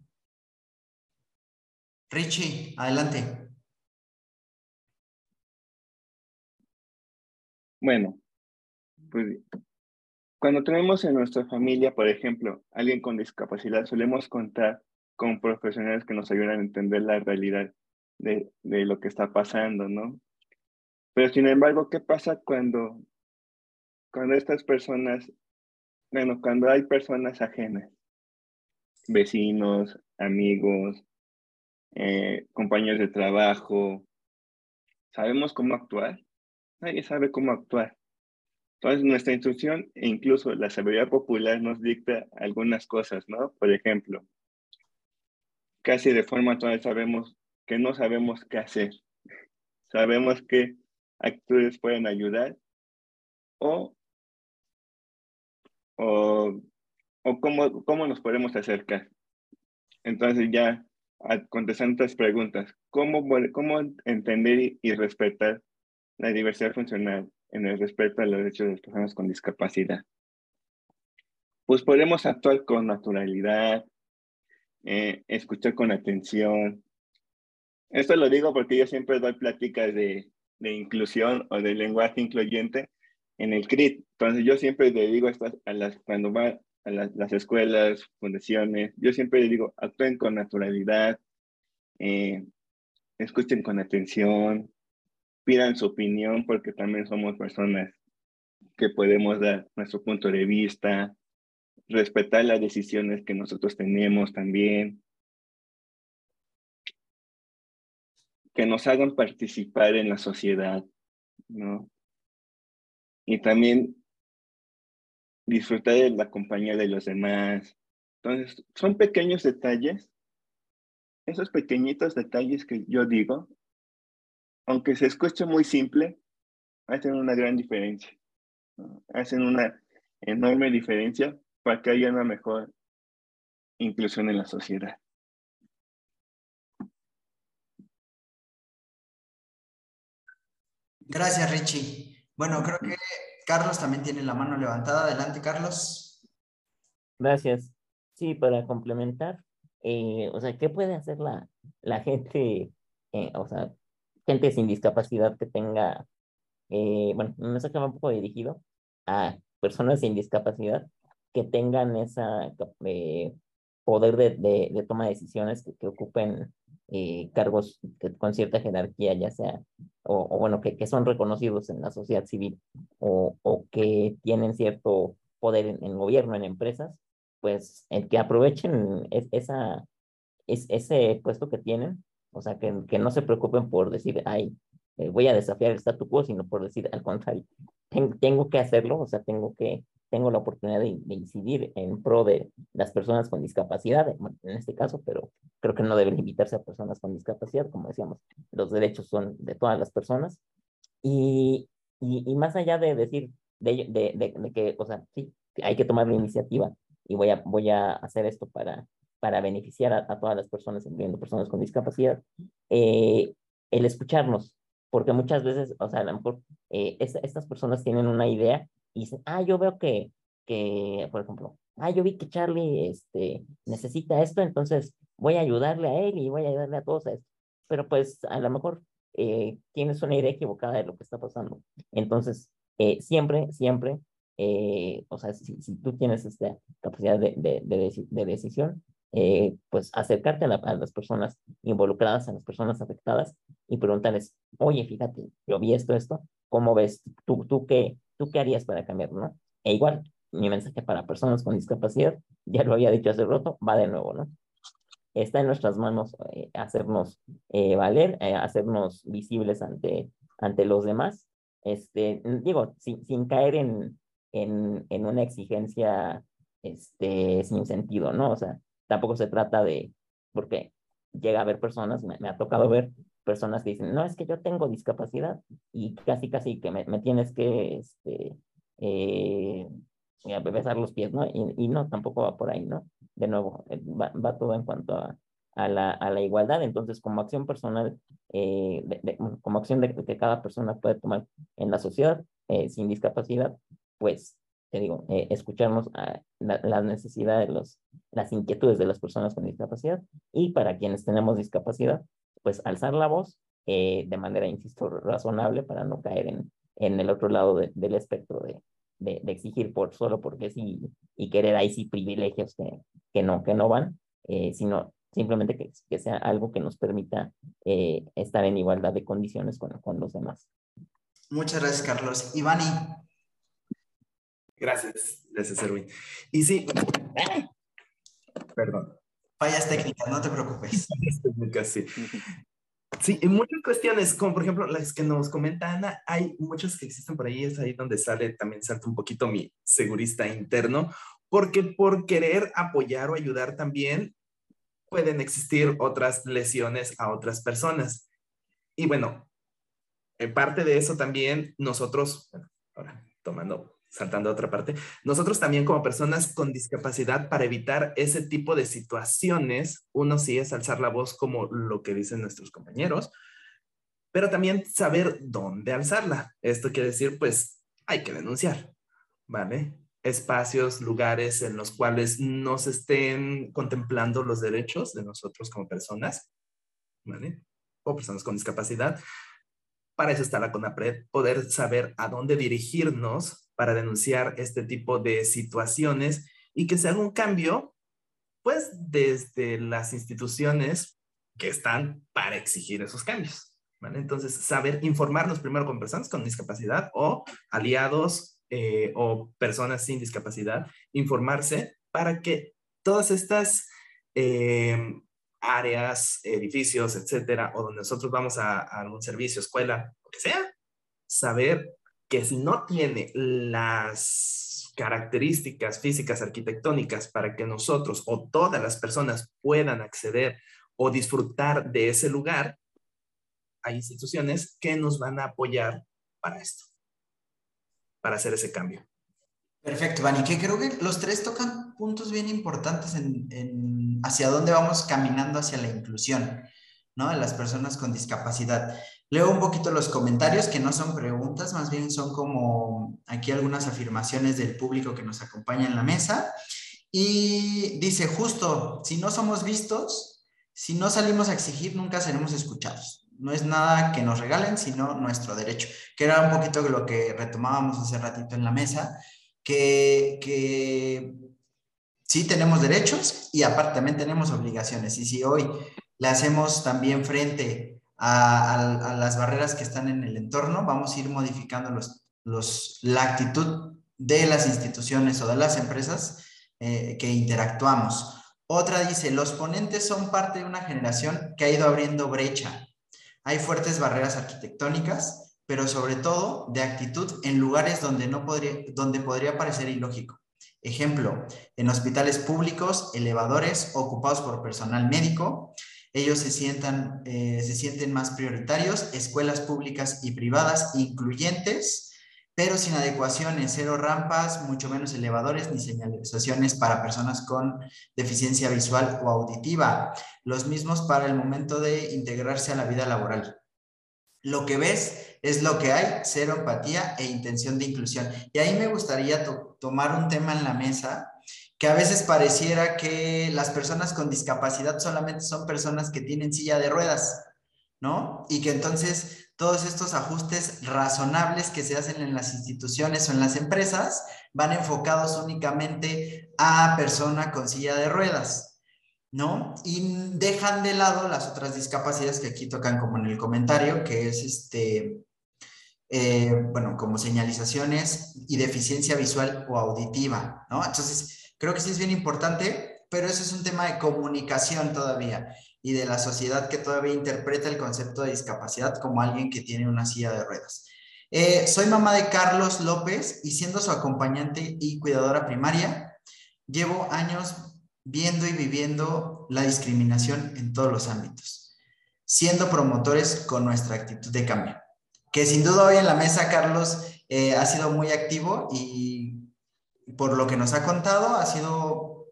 Richie, adelante. Bueno, pues cuando tenemos en nuestra familia, por ejemplo, alguien con discapacidad, solemos contar con profesionales que nos ayudan a entender la realidad de, lo que está pasando, ¿no? Pero sin embargo, ¿qué pasa cuando, cuando estas personas, bueno, cuando hay personas ajenas, vecinos, amigos, eh, compañeros de trabajo, ¿sabemos cómo actuar? Nadie sabe cómo actuar. Entonces, nuestra instrucción e incluso la sabiduría popular nos dicta algunas cosas, ¿no? Por ejemplo, casi de forma total sabemos que no sabemos qué hacer. Sabemos qué actores pueden ayudar o, o, o cómo, cómo nos podemos acercar. Entonces ya contestando estas preguntas, ¿cómo, cómo entender y respetar la diversidad funcional en el respeto a los derechos de las personas con discapacidad. Pues podemos actuar con naturalidad, eh, escuchar con atención. Esto lo digo porque yo siempre doy pláticas de, de inclusión o de lenguaje incluyente en el CRIT. Entonces yo siempre le digo a las, cuando va a las, las escuelas, fundaciones, yo siempre le digo, actúen con naturalidad, eh, escuchen con atención, pidan su opinión porque también somos personas que podemos dar nuestro punto de vista, respetar las decisiones que nosotros tenemos también, que nos hagan participar en la sociedad, ¿no? Y también disfrutar de la compañía de los demás. Entonces, son pequeños detalles, esos pequeñitos detalles que yo digo, aunque se escuche muy simple, hacen una gran diferencia. Hacen una enorme diferencia para que haya una mejor inclusión en la sociedad. Gracias, Richie. Bueno, creo que Carlos también tiene la mano levantada. Adelante, Carlos. Gracias. Sí, para complementar, eh, o sea, ¿qué puede hacer la, la gente, eh, o sea, gente sin discapacidad que tenga, eh, bueno, no sé un poco dirigido a personas sin discapacidad que tengan esa eh, poder de, de, toma de decisiones, que, ocupen eh, cargos con cierta jerarquía, ya sea, o, bueno, que, que, son reconocidos en la sociedad civil o, o que tienen cierto poder en, en, gobierno, en empresas, pues el que aprovechen esa, es, ese puesto que tienen o sea, que, que no se preocupen por decir, ay, eh, voy a desafiar el statu quo, sino por decir, al contrario, tengo que hacerlo, o sea, tengo que, tengo la oportunidad de, incidir en pro de las personas con discapacidad, en este caso, pero creo que no debe limitarse a personas con discapacidad, como decíamos, los derechos son de todas las personas. Y, y, y más allá de decir, de, de, de, que, o sea, sí, hay que tomar la iniciativa y voy a, voy a hacer esto para, para beneficiar a, todas las personas, incluyendo personas con discapacidad, eh, el escucharnos, porque muchas veces, o sea, a lo mejor eh, estas personas tienen una idea y dicen, ah, yo veo que, que, por ejemplo, ah, yo vi que Charlie este, necesita esto, entonces voy a ayudarle a él y voy a ayudarle a todos a esto. Pero pues a lo mejor eh, tienes una idea equivocada de lo que está pasando. Entonces, eh, siempre, siempre, eh, o sea, si, tú tienes esta capacidad de, decisión, eh, pues acercarte a, las personas involucradas, a las personas afectadas y preguntarles, oye, fíjate, yo vi esto, esto, ¿cómo ves? ¿Tú, tú, qué, tú qué harías para cambiar, no? E igual, mi mensaje para personas con discapacidad, ya lo había dicho hace rato, va de nuevo, ¿no? Está en nuestras manos eh, hacernos eh, valer, eh, hacernos visibles ante, ante los demás, este, digo, sin, sin caer en, en, en una exigencia este, sin sentido, ¿no? O sea, tampoco se trata de, porque llega a haber personas, me, ha tocado ver personas que dicen, no, es que yo tengo discapacidad y casi, casi que me, tienes que, este, eh, besar los pies, ¿no? Y, no, tampoco va por ahí, ¿no? De nuevo, eh, va, va todo en cuanto a, la, a, la, igualdad. Entonces, como acción personal, eh, como acción de, que cada persona puede tomar en la sociedad eh, sin discapacidad, pues te digo, eh, escucharnos a la, las necesidades, los, las inquietudes de las personas con discapacidad y para quienes tenemos discapacidad, pues alzar la voz eh, de manera, insisto, razonable para no caer en, en el otro lado de, del espectro de, de, de, exigir por solo porque sí y querer ahí sí privilegios que, que, no, que no van, eh, sino simplemente que, que, sea algo que nos permita eh, estar en igualdad de condiciones con, con los demás. Muchas gracias, Carlos. Ivani, Gracias, gracias, Erwin. Y sí, perdón. Fallas técnicas, no te preocupes. sí. Sí, en muchas cuestiones, como por ejemplo las que nos comenta Ana, hay muchas que existen por ahí, es ahí donde sale, también salta un poquito mi segurista interno, porque por querer apoyar o ayudar también pueden existir otras lesiones a otras personas. Y bueno, en parte de eso también nosotros, bueno, ahora tomando saltando a otra parte, nosotros también como personas con discapacidad, para evitar ese tipo de situaciones, uno sí es alzar la voz como lo que dicen nuestros compañeros, pero también saber dónde alzarla. Esto quiere decir, pues, hay que denunciar, ¿vale? Espacios, lugares en los cuales no se estén contemplando los derechos de nosotros como personas, ¿vale? O personas con discapacidad. Para eso está la CONAPRED, poder saber a dónde dirigirnos para denunciar este tipo de situaciones y que se haga un cambio, pues desde las instituciones que están para exigir esos cambios. ¿vale? Entonces, saber informarnos primero con personas con discapacidad o aliados eh, o personas sin discapacidad, informarse para que todas estas eh, áreas, edificios, etcétera, o donde nosotros vamos a, a algún servicio, escuela, lo que sea, saber que no tiene las características físicas arquitectónicas para que nosotros o todas las personas puedan acceder o disfrutar de ese lugar, hay instituciones que nos van a apoyar para esto, para hacer ese cambio. Perfecto, Vani, que creo que los tres tocan puntos bien importantes en, en hacia dónde vamos caminando hacia la inclusión, ¿no? De las personas con discapacidad. Leo un poquito los comentarios, que no son preguntas, más bien son como aquí algunas afirmaciones del público que nos acompaña en la mesa. Y dice, justo, si no somos vistos, si no salimos a exigir, nunca seremos escuchados. No es nada que nos regalen, sino nuestro derecho, que era un poquito lo que retomábamos hace ratito en la mesa, que, que sí tenemos derechos y aparte también tenemos obligaciones. Y si hoy le hacemos también frente a, las barreras que están en el entorno, vamos a ir modificando los, los, la actitud de las instituciones o de las empresas eh, que interactuamos. Otra dice, los ponentes son parte de una generación que ha ido abriendo brecha. Hay fuertes barreras arquitectónicas, pero sobre todo de actitud en lugares donde, no podría, donde podría parecer ilógico. Ejemplo, en hospitales públicos, elevadores ocupados por personal médico, ellos se, sientan, eh, se sienten más prioritarios, escuelas públicas y privadas incluyentes, pero sin adecuaciones, cero rampas, mucho menos elevadores ni señalizaciones para personas con deficiencia visual o auditiva, los mismos para el momento de integrarse a la vida laboral. Lo que ves es lo que hay, cero empatía e intención de inclusión. Y ahí me gustaría to tomar un tema en la mesa que a veces pareciera que las personas con discapacidad solamente son personas que tienen silla de ruedas, ¿no? Y que entonces todos estos ajustes razonables que se hacen en las instituciones o en las empresas van enfocados únicamente a persona con silla de ruedas, ¿no? Y dejan de lado las otras discapacidades que aquí tocan como en el comentario, que es este, eh, bueno, como señalizaciones y deficiencia visual o auditiva, ¿no? Entonces, creo que sí es bien importante, pero eso es un tema de comunicación todavía y de la sociedad que todavía interpreta el concepto de discapacidad como alguien que tiene una silla de ruedas. Eh, soy mamá de Carlos López y siendo su acompañante y cuidadora primaria, llevo años viendo y viviendo la discriminación en todos los ámbitos, siendo promotores con nuestra actitud de cambio. Que sin duda hoy en la mesa, Carlos, eh, ha sido muy activo y por lo que nos ha contado, ha sido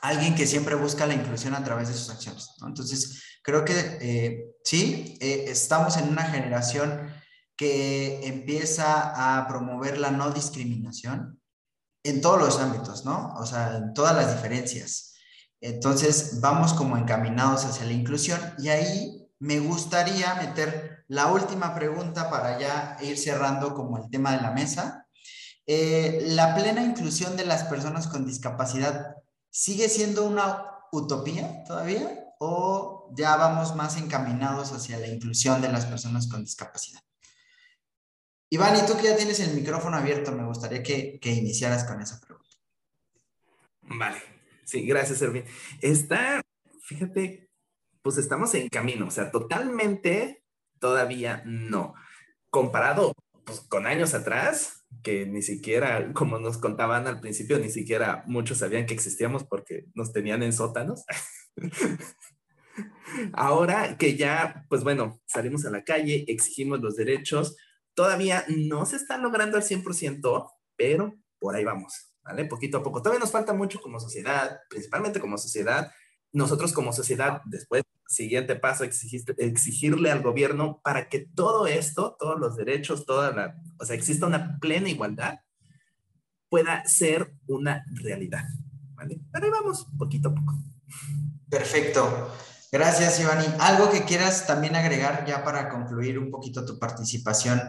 alguien que siempre busca la inclusión a través de sus acciones. Entonces, creo que eh, sí, eh, estamos en una generación que empieza a promover la no discriminación en todos los ámbitos, ¿no? O sea, en todas las diferencias. Entonces, vamos como encaminados hacia la inclusión y ahí me gustaría meter la última pregunta para ya ir cerrando como el tema de la mesa. Eh, la plena inclusión de las personas con discapacidad ¿Sigue siendo una utopía todavía o ya vamos más encaminados hacia la inclusión de las personas con discapacidad? Iván, y tú que ya tienes el micrófono abierto, me gustaría que, iniciaras con esa pregunta. Vale, sí, gracias, Erwin. Está, fíjate, pues estamos en camino, o sea, totalmente todavía no. Comparado pues, con años atrás, que ni siquiera, como nos contaban al principio, ni siquiera muchos sabían que existíamos porque nos tenían en sótanos. Ahora que ya, pues bueno, salimos a la calle, exigimos los derechos, todavía no se está logrando al 100%, pero por ahí vamos, ¿vale? Poquito a poco. Todavía nos falta mucho como sociedad, principalmente como sociedad. Nosotros como sociedad, después, siguiente paso, exigirle al gobierno para que todo esto, todos los derechos, toda la, o sea, exista una plena igualdad, pueda ser una realidad. ¿vale? Pero ahí vamos, poquito a poco. Perfecto. Gracias, Ivani. ¿Algo que quieras también agregar ya para concluir un poquito tu participación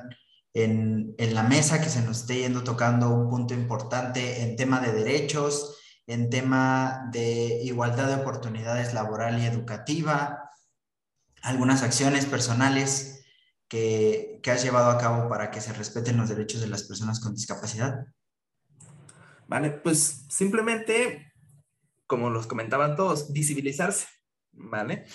en, en la mesa, que se nos esté yendo tocando un punto importante en tema de derechos, en tema de igualdad de oportunidades laboral y educativa, algunas acciones personales que, has llevado a cabo para que se respeten los derechos de las personas con discapacidad? Vale, pues simplemente, como los comentaban todos, visibilizarse, ¿vale?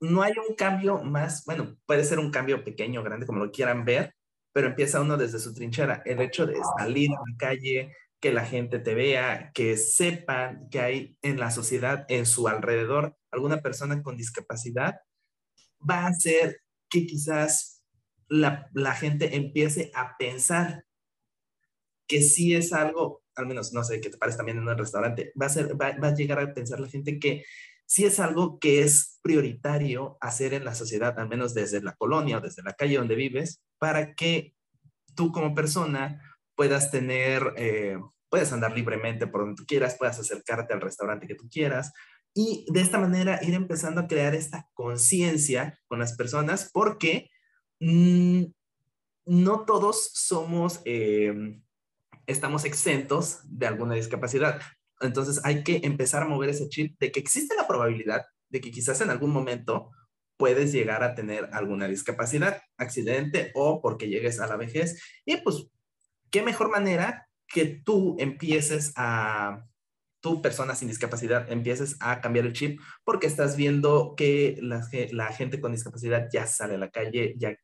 No hay un cambio más, bueno, puede ser un cambio pequeño, grande, como lo quieran ver, pero empieza uno desde su trinchera. El hecho de salir a la calle, que la gente te vea, que sepan que hay en la sociedad, en su alrededor, alguna persona con discapacidad, va a hacer que quizás la, gente empiece a pensar que sí es algo, al menos no sé qué te parece también en un restaurante, va a, ser, va, va a llegar a pensar la gente que sí es algo que es prioritario hacer en la sociedad, al menos desde la colonia o desde la calle donde vives, para que tú como persona puedas tener, eh, puedes andar libremente por donde tú quieras, puedas acercarte al restaurante que tú quieras, y de esta manera ir empezando a crear esta conciencia con las personas porque mm, no todos somos, eh, estamos exentos de alguna discapacidad. Entonces hay que empezar a mover ese chip de que existe la probabilidad de que quizás en algún momento puedes llegar a tener alguna discapacidad, accidente o porque llegues a la vejez. Y pues, ¿qué mejor manera que tú empieces a tú, persona sin discapacidad, empieces a cambiar el chip porque estás viendo que la, la gente con discapacidad ya sale a la calle, ya,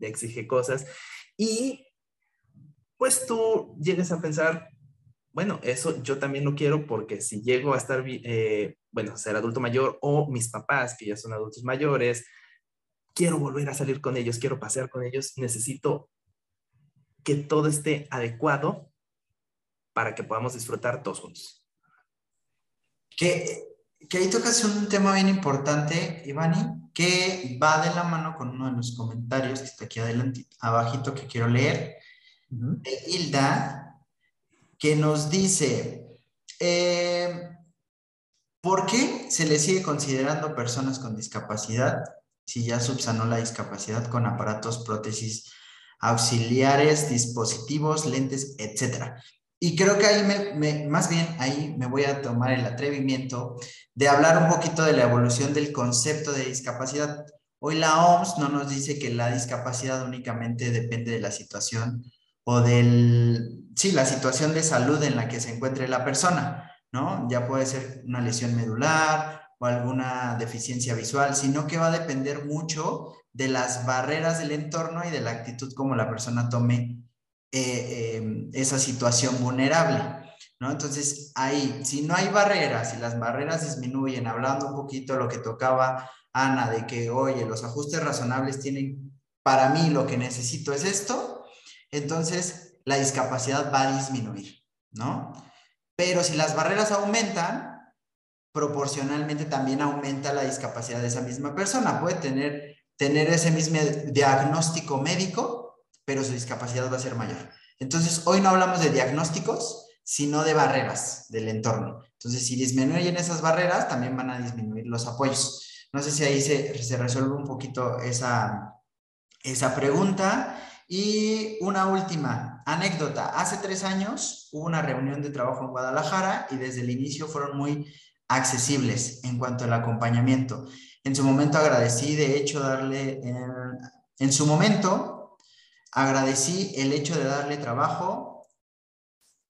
exige cosas y pues tú llegues a pensar, bueno, eso yo también lo quiero porque si llego a estar, eh, bueno, ser adulto mayor o mis papás que ya son adultos mayores, quiero volver a salir con ellos, quiero pasear con ellos, necesito que todo esté adecuado para que podamos disfrutar todos juntos. Que, que ahí tocas un tema bien importante, Ivani, que va de la mano con uno de los comentarios que está aquí adelante, abajito, que quiero leer, de Hilda, que nos dice, eh, ¿por qué se le sigue considerando personas con discapacidad si ya subsanó la discapacidad con aparatos, prótesis auxiliares, dispositivos, lentes, etc. Y creo que ahí me, más bien ahí me voy a tomar el atrevimiento de hablar un poquito de la evolución del concepto de discapacidad. Hoy la OMS no nos dice que la discapacidad únicamente depende de la situación o del, sí, la situación de salud en la que se encuentre la persona, ¿no? Ya puede ser una lesión medular o alguna deficiencia visual, sino que va a depender mucho de las barreras del entorno y de la actitud como la persona tome eh, eh, esa situación vulnerable. ¿no? Entonces, ahí, si no hay barreras, si las barreras disminuyen, hablando un poquito lo que tocaba Ana, de que, oye, los ajustes razonables tienen, para mí lo que necesito es esto, entonces la discapacidad va a disminuir, ¿no? Pero si las barreras aumentan, proporcionalmente también aumenta la discapacidad de esa misma persona. Puede tener, tener ese mismo diagnóstico médico, pero su discapacidad va a ser mayor. Entonces, hoy no hablamos de diagnósticos, sino de barreras del entorno. Entonces, si disminuyen esas barreras, también van a disminuir los apoyos. No sé si ahí se, se resuelve un poquito esa, esa pregunta. Y una última anécdota. Hace tres años hubo una reunión de trabajo en Guadalajara y desde el inicio fueron muy accesibles en cuanto al acompañamiento. En su momento agradecí, de hecho, darle, en su momento agradecí el hecho de darle trabajo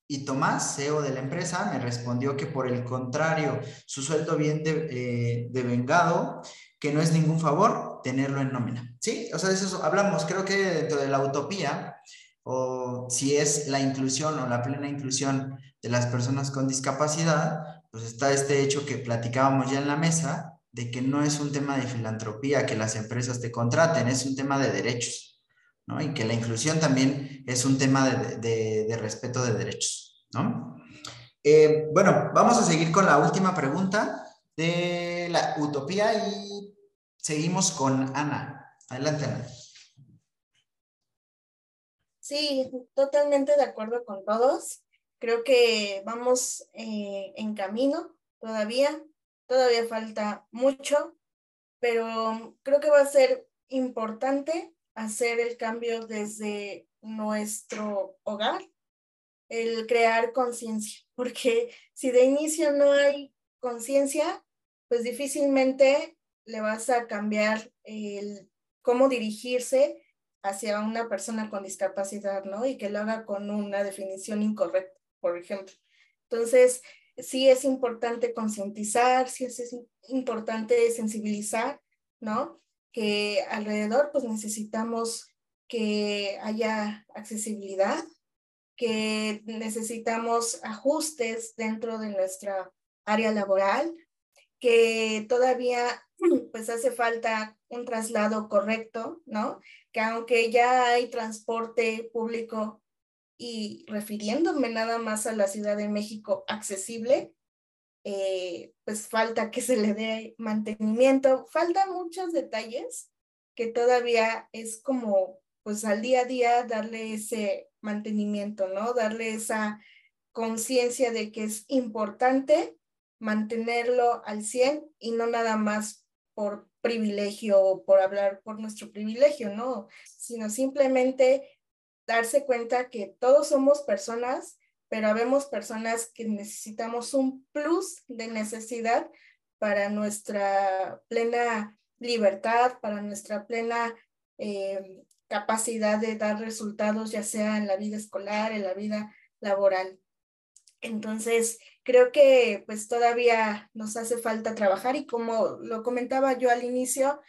y Tomás, CEO de la empresa, me respondió que por el contrario, su sueldo bien de, eh, vengado, que no es ningún favor tenerlo en nómina. Sí, o sea, de eso hablamos. Creo que dentro de la utopía, o si es la inclusión o la plena inclusión de las personas con discapacidad, pues está este hecho que platicábamos ya en la mesa, de que no es un tema de filantropía que las empresas te contraten, es un tema de derechos. Y que la inclusión también es un tema de, respeto de derechos, ¿no? Eh, bueno, vamos a seguir con la última pregunta de la utopía y seguimos con Ana. Adelante, Ana. Sí, totalmente de acuerdo con todos. Creo que vamos eh, en camino todavía. Todavía falta mucho, pero creo que va a ser importante hacer el cambio desde nuestro hogar, el crear conciencia, porque si de inicio no hay conciencia, pues difícilmente le vas a cambiar el cómo dirigirse hacia una persona con discapacidad, ¿no? Y que lo haga con una definición incorrecta, por ejemplo. Entonces, sí es importante concientizar, sí es importante sensibilizar, ¿no? que alrededor pues necesitamos que haya accesibilidad, que necesitamos ajustes dentro de nuestra área laboral, que todavía pues hace falta un traslado correcto, ¿no? Que aunque ya hay transporte público y refiriéndome nada más a la Ciudad de México accesible, eh, pues falta que se le dé mantenimiento, faltan muchos detalles que todavía es como pues al día a día darle ese mantenimiento, ¿no? Darle esa conciencia de que es importante mantenerlo al 100 y no nada más por privilegio o por hablar por nuestro privilegio, ¿no? Sino simplemente darse cuenta que todos somos personas pero habemos personas que necesitamos un plus de necesidad para nuestra plena libertad, para nuestra plena eh, capacidad de dar resultados, ya sea en la vida escolar, en la vida laboral. Entonces, creo que pues todavía nos hace falta trabajar y como lo comentaba yo al inicio,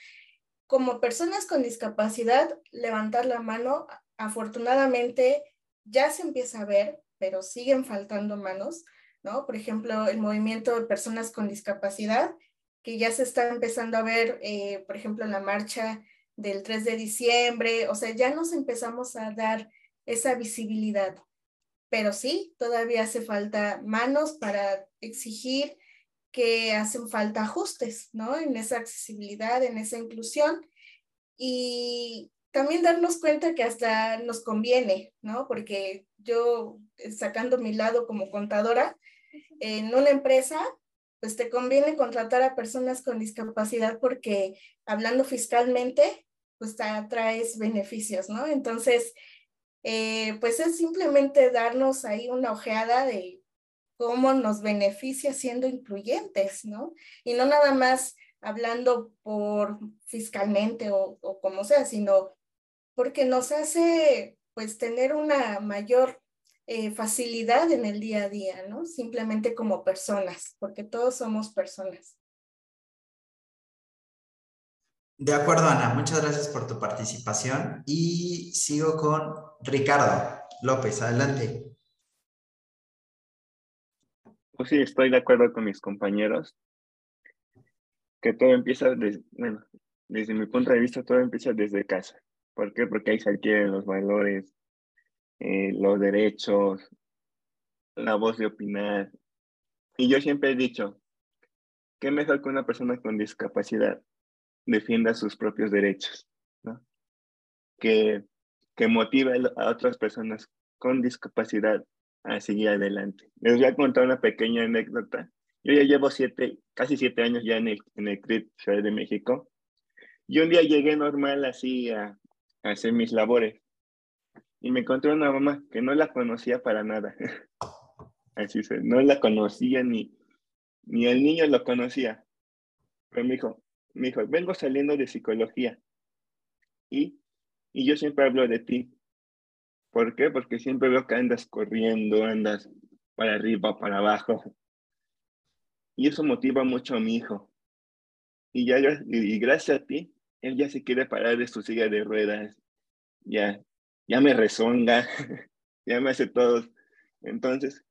como personas con discapacidad, levantar la mano, afortunadamente ya se empieza a ver, pero siguen faltando manos, ¿no? Por ejemplo, el movimiento de personas con discapacidad, que ya se está empezando a ver, eh, por ejemplo, la marcha del 3 de diciembre, o sea, ya nos empezamos a dar esa visibilidad. Pero sí, todavía hace falta manos para exigir que hacen falta ajustes, ¿no? En esa accesibilidad, en esa inclusión. Y también darnos cuenta que hasta nos conviene, ¿no? Porque yo, eh, sacando mi lado como contadora, en una empresa pues te conviene contratar a personas con discapacidad porque hablando fiscalmente, pues te traes beneficios, ¿no? Entonces, eh, pues es simplemente darnos ahí una ojeada de cómo nos beneficia siendo incluyentes, ¿no? Y no nada más hablando por fiscalmente o, o como sea, sino porque nos hace pues tener una mayor eh, facilidad en el día a día, ¿no? Simplemente como personas, porque todos somos personas. De acuerdo, Ana. Muchas gracias por tu participación. Y sigo con Ricardo López. Adelante. Pues sí, estoy de acuerdo con mis compañeros. Que todo empieza desde, bueno, desde mi punto de vista, todo empieza desde casa. ¿Por qué? Porque ahí se adquieren los valores, eh, los derechos, la voz de opinar. Y yo siempre he dicho, ¿qué mejor que una persona con discapacidad defienda sus propios derechos? ¿no? Que, que motive a otras personas con discapacidad a seguir adelante. Les voy a contar una pequeña anécdota. Yo ya llevo siete, casi siete años ya en el, en el CRIT Ciudad de México. Y un día llegué normal así a, a hacer mis labores y me encontré una mamá que no la conocía para nada. Así se, no la conocía ni, ni el niño lo conocía. Pero me dijo, me dijo, vengo saliendo de psicología y, y yo siempre hablo de ti. ¿Por qué? Porque siempre veo que andas corriendo, andas para arriba, para abajo. Y eso motiva mucho a mi hijo. Y ya, y gracias a ti, él ya se quiere parar de su silla de ruedas. Ya, ya me rezonga, ya me hace todo. Entonces,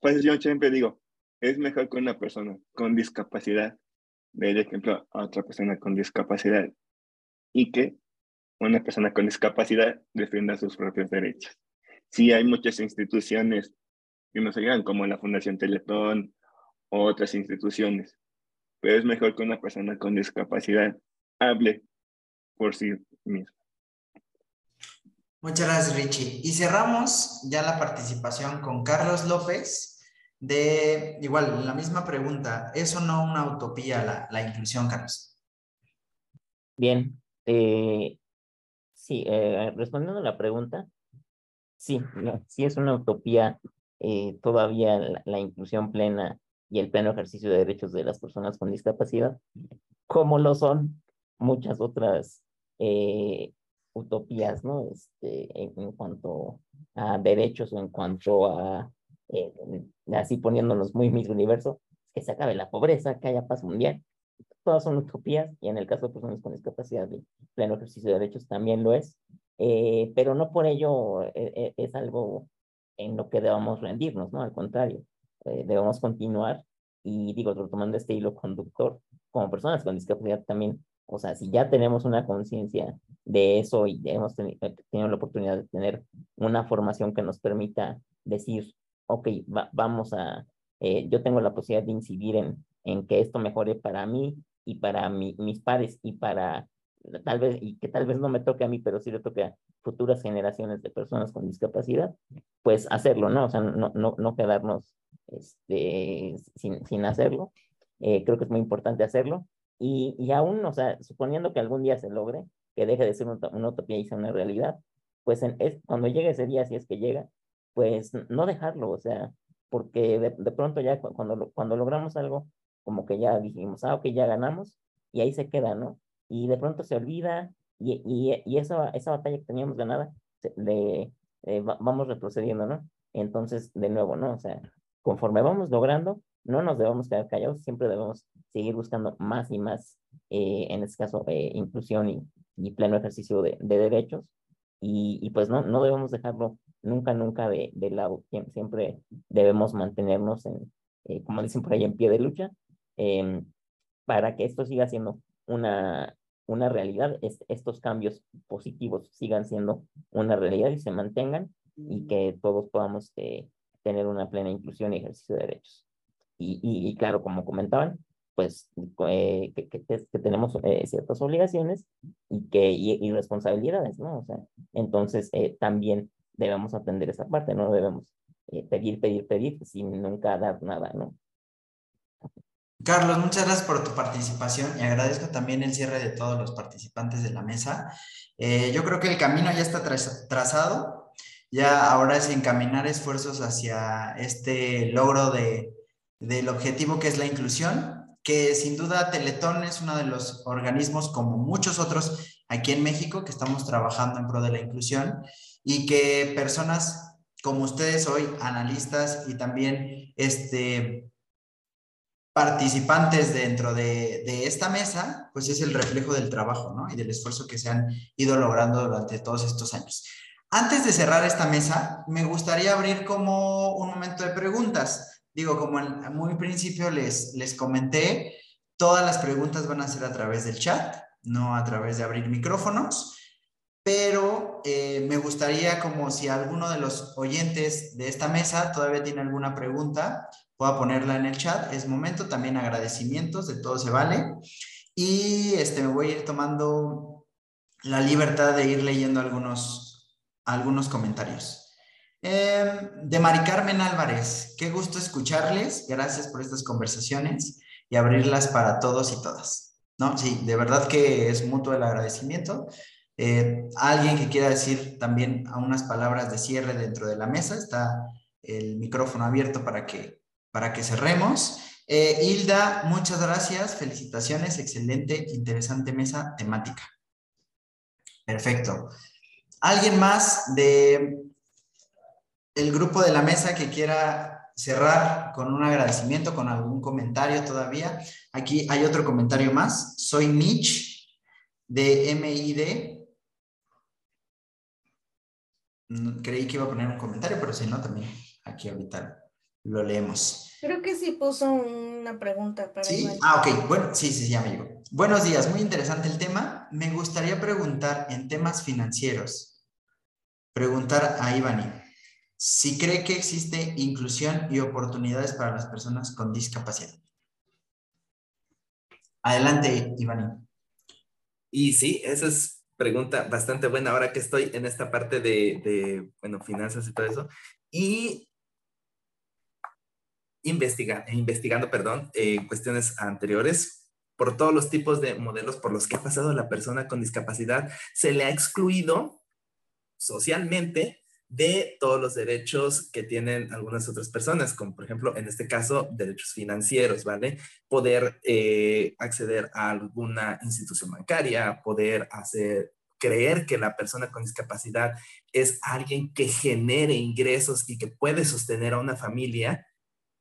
pues yo siempre digo, es mejor que una persona con discapacidad, de ejemplo a otra persona con discapacidad, y que una persona con discapacidad defienda sus propios derechos. Sí hay muchas instituciones que nos ayudan, como la Fundación Teletón o otras instituciones, pero es mejor que una persona con discapacidad hable por sí misma. Muchas gracias, Richie. Y cerramos ya la participación con Carlos López de, igual, la misma pregunta, ¿es o no una utopía la, inclusión, Carlos? Bien, eh, sí, eh, respondiendo a la pregunta, sí, sí es una utopía eh, todavía la, inclusión plena y el pleno ejercicio de derechos de las personas con discapacidad, como lo son muchas otras utopías, ¿no? Este, en, cuanto a derechos o en cuanto a, eh, así poniéndonos muy mis universo, que se acabe la pobreza, que haya paz mundial. Todas son utopías y en el caso de personas con discapacidad de pleno ejercicio de derechos también lo es, eh, pero no por ello eh, es algo en lo que debamos rendirnos, ¿no? Al contrario, debemos continuar y digo, retomando este hilo conductor, como personas con discapacidad también o sea, si ya tenemos una conciencia de eso y hemos tenido, la oportunidad de tener una formación que nos permita decir, ok, vamos a, eh, yo tengo la posibilidad de incidir en, en que esto mejore para mí y para mis pares y para tal vez, y que tal vez no me toque a mí, pero sí le toque a futuras generaciones de personas con discapacidad, pues hacerlo, ¿no? O sea, no, no, no quedarnos este, sin, sin hacerlo. Eh, creo que es muy importante hacerlo y, y aún, o sea, suponiendo que algún día se logre, que deje de ser una, utopía y sea una realidad, pues en, es, cuando llegue ese día, si es que llega, pues no dejarlo, o sea, porque de, de, pronto ya cuando, cuando logramos algo, como que ya dijimos, ah, ok, ya ganamos, y ahí se queda, ¿no? Y de pronto se olvida, y, y, y esa, esa batalla que teníamos ganada, de, eh, vamos retrocediendo, ¿no? Entonces, de nuevo, ¿no? O sea, conforme vamos logrando, no nos debemos quedar callados, siempre debemos seguir buscando más y más, eh, en este caso, eh, inclusión y, y, pleno ejercicio de, de derechos. Y, y, pues no, no debemos dejarlo nunca, nunca de, de lado. Siempre debemos mantenernos, en, eh, como dicen por ahí, en pie de lucha, em, para que esto siga siendo una, una realidad, es, estos cambios positivos sigan siendo una realidad y se mantengan y que todos podamos tener una plena inclusión y ejercicio de derechos. Y, y, claro, como comentaban, pues eh, que, que, que, tenemos eh, ciertas obligaciones y, que, y, responsabilidades, ¿no? O sea, entonces eh, también debemos atender esa parte, no debemos pedir, pedir, pedir sin nunca dar nada, ¿no? Carlos, muchas gracias por tu participación y agradezco también el cierre de todos los participantes de la mesa. Eh, yo creo que el camino ya está trazado, ya ahora es encaminar esfuerzos hacia este logro de, del objetivo que es la inclusión, que sin duda Teletón es uno de los organismos como muchos otros aquí en México que estamos trabajando en pro de la inclusión y que personas como ustedes hoy, analistas y también este, participantes dentro de, esta mesa, pues es el reflejo del trabajo, ¿no? Y del esfuerzo que se han ido logrando durante todos estos años. Antes de cerrar esta mesa, me gustaría abrir como un momento de preguntas. Digo, como en muy principio les, les comenté, todas las preguntas van a ser a través del chat, no a través de abrir micrófonos, pero eh, me gustaría como si alguno de los oyentes de esta mesa todavía tiene alguna pregunta, pueda ponerla en el chat. Es momento también agradecimientos, de todo se vale. Y este, me voy a ir tomando la libertad de ir leyendo algunos, algunos comentarios. Em, de Mari Carmen Álvarez, qué gusto escucharles. Gracias por estas conversaciones y abrirlas para todos y todas. No, sí, de verdad que es mutuo el agradecimiento. Eh, alguien que quiera decir también unas palabras de cierre dentro de la mesa, está el micrófono abierto para que para que cerremos. Eh, Hilda, muchas gracias, felicitaciones, excelente, interesante mesa temática. Perfecto. ¿Alguien más de el grupo de la mesa que quiera cerrar con un agradecimiento, con algún comentario todavía? Aquí hay otro comentario más. Soy Mitch de MID. Mm, creí que iba a poner un comentario, pero si no, también aquí ahorita lo leemos. Creo que sí puso una pregunta para Sí, ah, ok, bueno, sí, sí, ya me llegó. Buenos días, muy interesante el tema. Me gustaría preguntar en temas financieros, preguntar a Ivani, si cree que existe inclusión y oportunidades para las personas con discapacidad. Adelante, Ivani. Y sí, esa es pregunta bastante buena ahora que estoy en esta parte de, de bueno, finanzas y todo eso. Y investiga, investigando perdón, eh, cuestiones anteriores, por todos los tipos de modelos por los que ha pasado la persona con discapacidad, se le ha excluido socialmente de todos los derechos que tienen algunas otras personas, como por ejemplo, en este caso, derechos financieros, ¿vale? Poder eh, acceder a alguna institución bancaria, poder hacer, creer que la persona con discapacidad es alguien que genere ingresos y que puede sostener a una familia,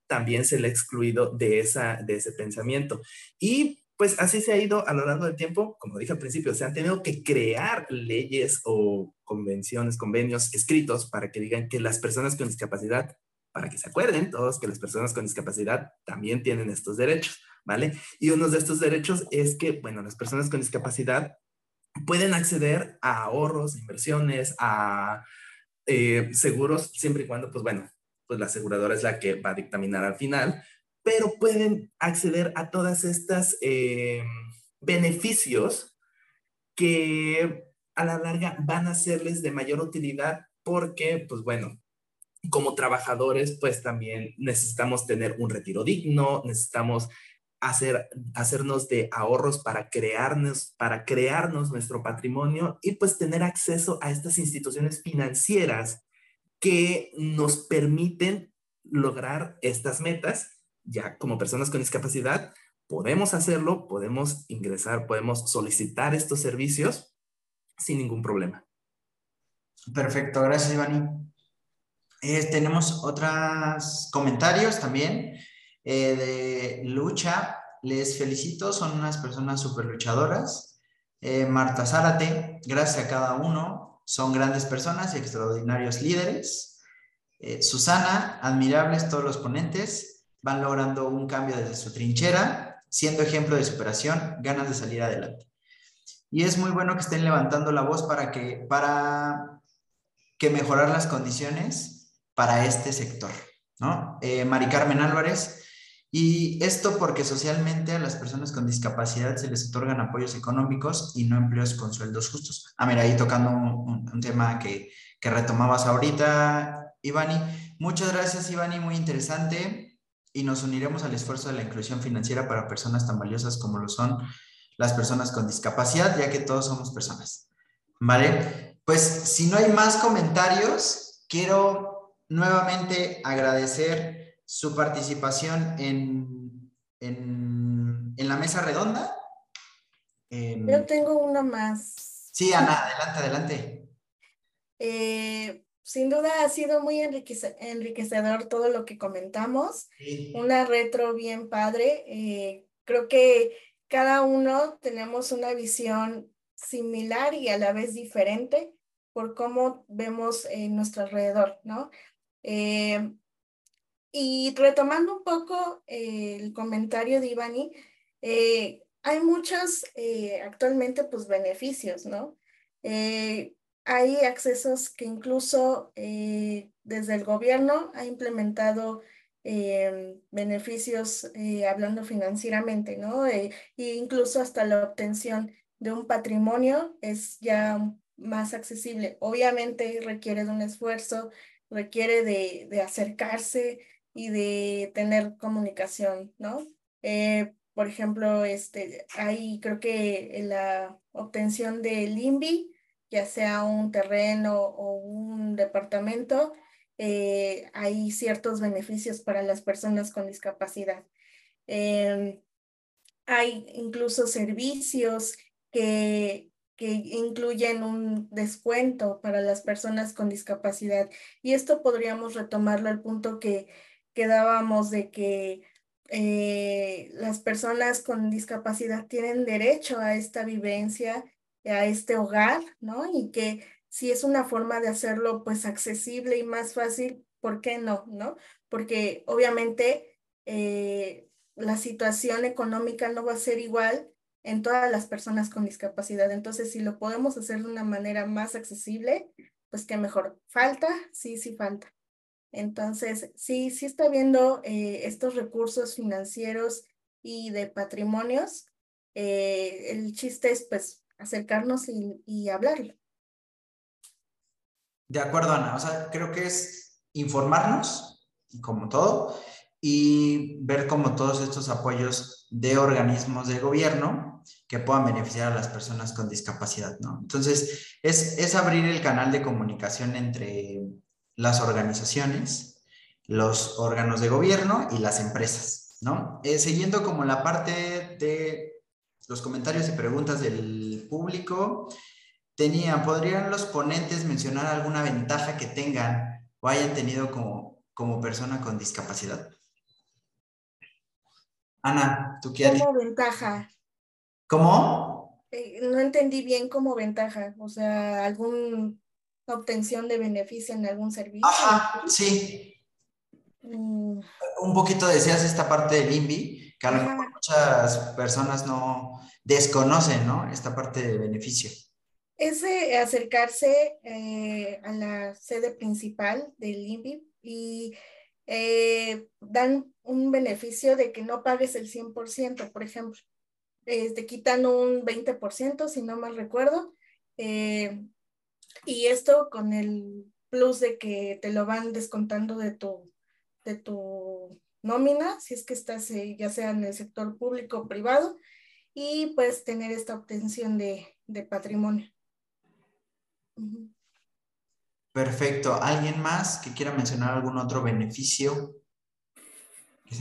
también se le ha excluido de, esa, de ese pensamiento. Y pues así se ha ido a lo largo del tiempo, como dije al principio, se han tenido que crear leyes o convenciones, convenios escritos para que digan que las personas con discapacidad, para que se acuerden todos que las personas con discapacidad también tienen estos derechos, ¿vale? Y uno de estos derechos es que, bueno, las personas con discapacidad pueden acceder a ahorros, inversiones, a eh, seguros, siempre y cuando, pues bueno, pues la aseguradora es la que va a dictaminar al final, pero pueden acceder a todas estas eh, beneficios que a la larga van a serles de mayor utilidad porque, pues bueno, como trabajadores, pues también necesitamos tener un retiro digno, necesitamos hacer, hacernos de ahorros para crearnos, para crearnos nuestro patrimonio y pues tener acceso a estas instituciones financieras que nos permiten lograr estas metas. Ya como personas con discapacidad, podemos hacerlo, podemos ingresar, podemos solicitar estos servicios sin ningún problema. Perfecto, gracias Ivani. Eh, tenemos otros comentarios también eh, de lucha. Les felicito, son unas personas súper luchadoras. Eh, Marta Zárate, gracias a cada uno son grandes personas y extraordinarios líderes. Susana, admirables todos los ponentes, van logrando un cambio desde su trinchera, siendo ejemplo de superación, ganas de salir adelante. Y es muy bueno que estén levantando la voz para que, para que mejorar las condiciones para este sector. ¿no? Eh, Mari Carmen Álvarez, y esto porque socialmente a las personas con discapacidad se les otorgan apoyos económicos y no empleos con sueldos justos. Ah, mira, ahí tocando un, tema que, que, retomabas ahorita, Ivani. Muchas gracias, Ivani, muy interesante. Y nos uniremos al esfuerzo de la inclusión financiera para personas tan valiosas como lo son las personas con discapacidad, ya que todos somos personas. ¿Vale? Pues si no hay más comentarios, quiero nuevamente agradecer su participación en, en, la mesa redonda. Yo tengo una más. Sí, Ana, adelante, adelante. Eh, sin duda ha sido muy enriquecedor todo lo que comentamos. Una retro bien padre. Eh, creo que cada uno tenemos una visión similar y a la vez diferente por cómo vemos en nuestro alrededor, ¿no? Eh, y retomando un poco el comentario de Ivani, eh, hay muchos actualmente pues beneficios, ¿no? Hay accesos que incluso eh, desde el gobierno ha implementado eh, beneficios eh, hablando financieramente, ¿no? e incluso hasta la obtención de un patrimonio es ya más accesible. Obviamente requiere de un esfuerzo, requiere de, de acercarse y de tener comunicación, ¿no? por ejemplo, este, hay creo que la obtención del INVI ya sea un terreno o un departamento, eh, hay ciertos beneficios para las personas con discapacidad. Em, hay incluso servicios que, que incluyen un descuento para las personas con discapacidad. Y esto podríamos retomarlo al punto que quedábamos de que eh, las personas con discapacidad tienen derecho a esta vivencia a este hogar, ¿no? Y que si es una forma de hacerlo pues accesible y más fácil, ¿por qué no? ¿No? Porque obviamente eh, la situación económica no va a ser igual en todas las personas con discapacidad. Entonces, si lo podemos hacer de una manera más accesible, pues qué mejor. ¿Falta? Sí, sí falta. Entonces, sí, sí está viendo eh, estos recursos financieros y de patrimonios. Eh, el chiste es pues acercarnos y, y hablarlo. De acuerdo, Ana. O sea, creo que es informarnos, como todo, y ver como todos estos apoyos de organismos de gobierno que puedan beneficiar a las personas con discapacidad, ¿no? Entonces, es, es abrir el canal de comunicación entre las organizaciones, los órganos de gobierno y las empresas, ¿no? Eh, siguiendo como la parte de los comentarios y preguntas del público. Tenían, ¿podrían los ponentes mencionar alguna ventaja que tengan o hayan tenido como, como persona con discapacidad? Ana, ¿tú qué Como ventaja. ¿Cómo? Eh, no entendí bien como ventaja, o sea, alguna obtención de beneficio en algún servicio. Ajá, sí. Mm. Un poquito decías esta parte del INVI, que a lo mejor muchas personas no desconocen, ¿no? Esta parte de beneficio. Es acercarse eh, a la sede principal del INVI y eh, dan un beneficio de que no pagues el 100%, por ejemplo. te quitan un 20%, si no mal recuerdo. Eh, y esto con el plus de que te lo van descontando de tu, de tu nómina, si es que estás eh, ya sea en el sector público o privado, y pues tener esta obtención de, de patrimonio. Perfecto. ¿Alguien más que quiera mencionar algún otro beneficio?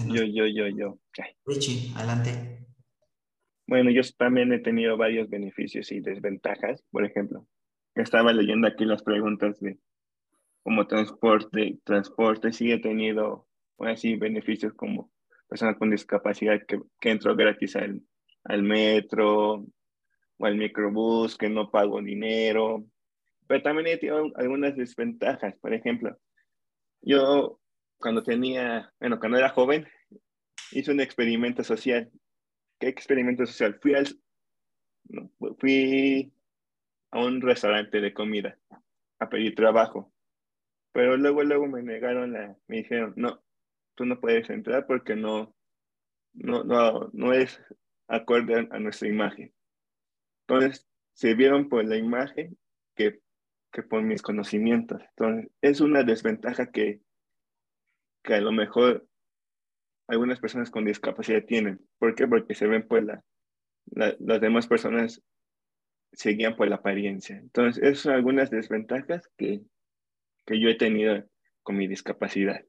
Yo, yo, yo, yo. Richie, adelante. Bueno, yo también he tenido varios beneficios y desventajas. Por ejemplo, estaba leyendo aquí las preguntas de como transporte. Transporte sí he tenido así beneficios como personas con discapacidad que, que entro gratis al, al metro o al microbús, que no pago dinero. Pero también tenido algunas desventajas. Por ejemplo, yo cuando tenía, bueno, cuando era joven, hice un experimento social. ¿Qué experimento social? Fui al, fui a un restaurante de comida a pedir trabajo. Pero luego, luego me negaron me dijeron, no, tú no puedes entrar porque no, no, no, no es acorde a, nuestra imagen. Entonces, se vieron por la imagen que, que por mis conocimientos. Entonces, es una desventaja que, que a lo mejor algunas personas con discapacidad tienen. ¿Por qué? Porque se ven pues la, las demás personas se guían por la apariencia. Entonces, esas son algunas desventajas que, que yo he tenido con mi discapacidad.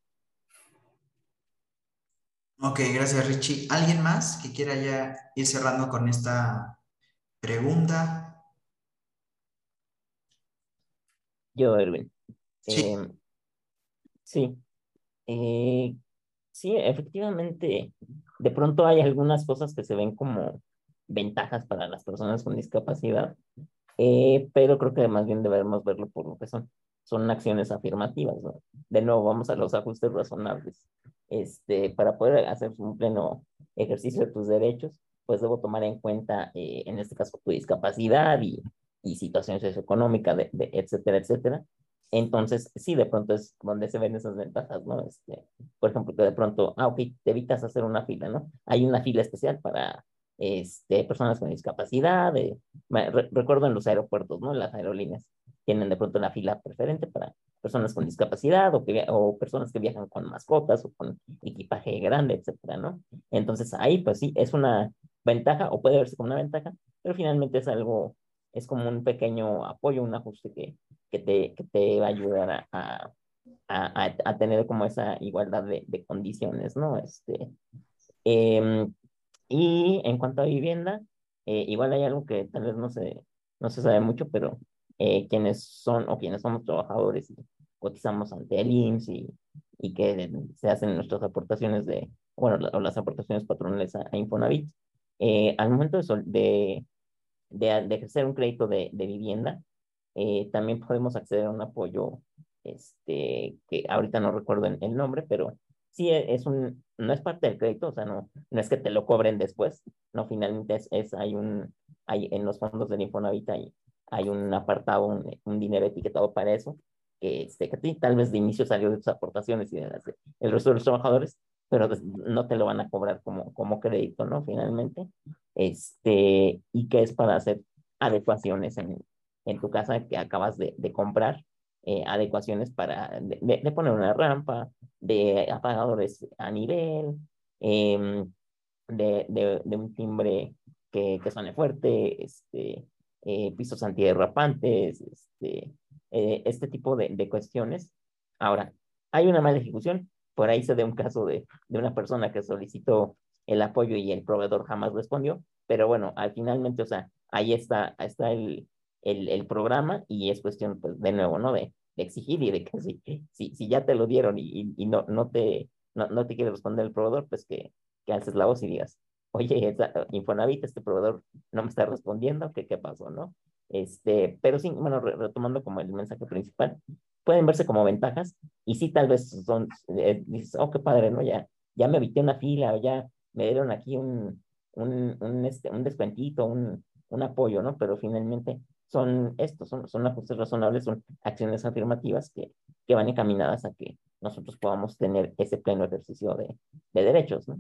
Ok, gracias Richie. ¿Alguien más que quiera ya ir cerrando con esta pregunta? Yo, Erwin. Sí. Em, sí. Eh, sí, efectivamente, de pronto hay algunas cosas que se ven como ventajas para las personas con discapacidad, eh, pero creo que más bien debemos verlo por lo que son. Son acciones afirmativas. ¿no? De nuevo, vamos a los ajustes razonables. Este, para poder hacer un pleno ejercicio de tus derechos, pues debo tomar en cuenta, eh, en este caso, tu discapacidad y, y situación socioeconómica, de, de, etcétera, etcétera. Entonces, sí, de pronto es donde se ven esas ventajas, ¿no? Este, por ejemplo, que de pronto, ah, ok, te evitas hacer una fila, ¿no? Hay una fila especial para este, personas con discapacidad. Eh, re, recuerdo en los aeropuertos, ¿no? Las aerolíneas tienen de pronto una fila preferente para personas con discapacidad o, que, o personas que viajan con mascotas o con equipaje grande, etcétera, ¿no? Entonces, ahí, pues sí, es una ventaja o puede verse como una ventaja, pero finalmente es algo, es como un pequeño apoyo, un ajuste que, que, te, que te va a ayudar a, a, a, a tener como esa igualdad de, de condiciones, ¿no? Este, eh, y en cuanto a vivienda, eh, igual hay algo que tal vez no se, no se sabe mucho, pero eh, quienes son o quienes somos trabajadores y cotizamos ante el IMSS y, y que se hacen nuestras aportaciones de, bueno, o las aportaciones patronales a, a Infonavit, eh, al momento de, de, de, de, ejercer un crédito de, de vivienda, eh, también podemos acceder a un apoyo, este, que ahorita no recuerdo el, el nombre, pero sí e, es un, no es parte del crédito, o sea, no, no es que te lo cobren después, no, finalmente es, es hay un, hay en los fondos del Infonavit hay, hay un apartado, un, un dinero etiquetado para eso, que, este, tal vez de inicio salió de tus aportaciones y de el resto de los trabajadores, pero no te lo van a cobrar como, como crédito, ¿no? Finalmente, este, y que es para hacer adecuaciones en, en tu casa que acabas de, de comprar, eh, adecuaciones para de, de, poner una rampa, de apagadores a nivel, eh, de, de, de, un timbre que, que suene fuerte, este, eh, pisos antiderrapantes, este, eh, este tipo de, de, cuestiones. Ahora, hay una mala ejecución, por ahí se da un caso de, de una persona que solicitó el apoyo y el proveedor jamás respondió, pero bueno, al finalmente, o sea, ahí está, está el, el, programa y es cuestión, pues, de nuevo, ¿no? De, de exigir y de que si, si, si, ya te lo dieron y, y no, no, te, no, no, te quiere responder el proveedor, pues que, que alces la voz y digas, oye, Infonavit, este proveedor no me está respondiendo, ¿qué, qué pasó, no? Este, pero sí, bueno, retomando como el mensaje principal, pueden verse como ventajas y sí, tal vez son, eh, dices, oh, qué padre, ¿no? Ya, ya me evité una fila ya me dieron aquí un, un, un, este, descuentito, un, un apoyo, ¿no? Pero finalmente son estos, son, son ajustes razonables, son acciones afirmativas que, que van encaminadas a que nosotros podamos tener ese pleno ejercicio de, de derechos, ¿no?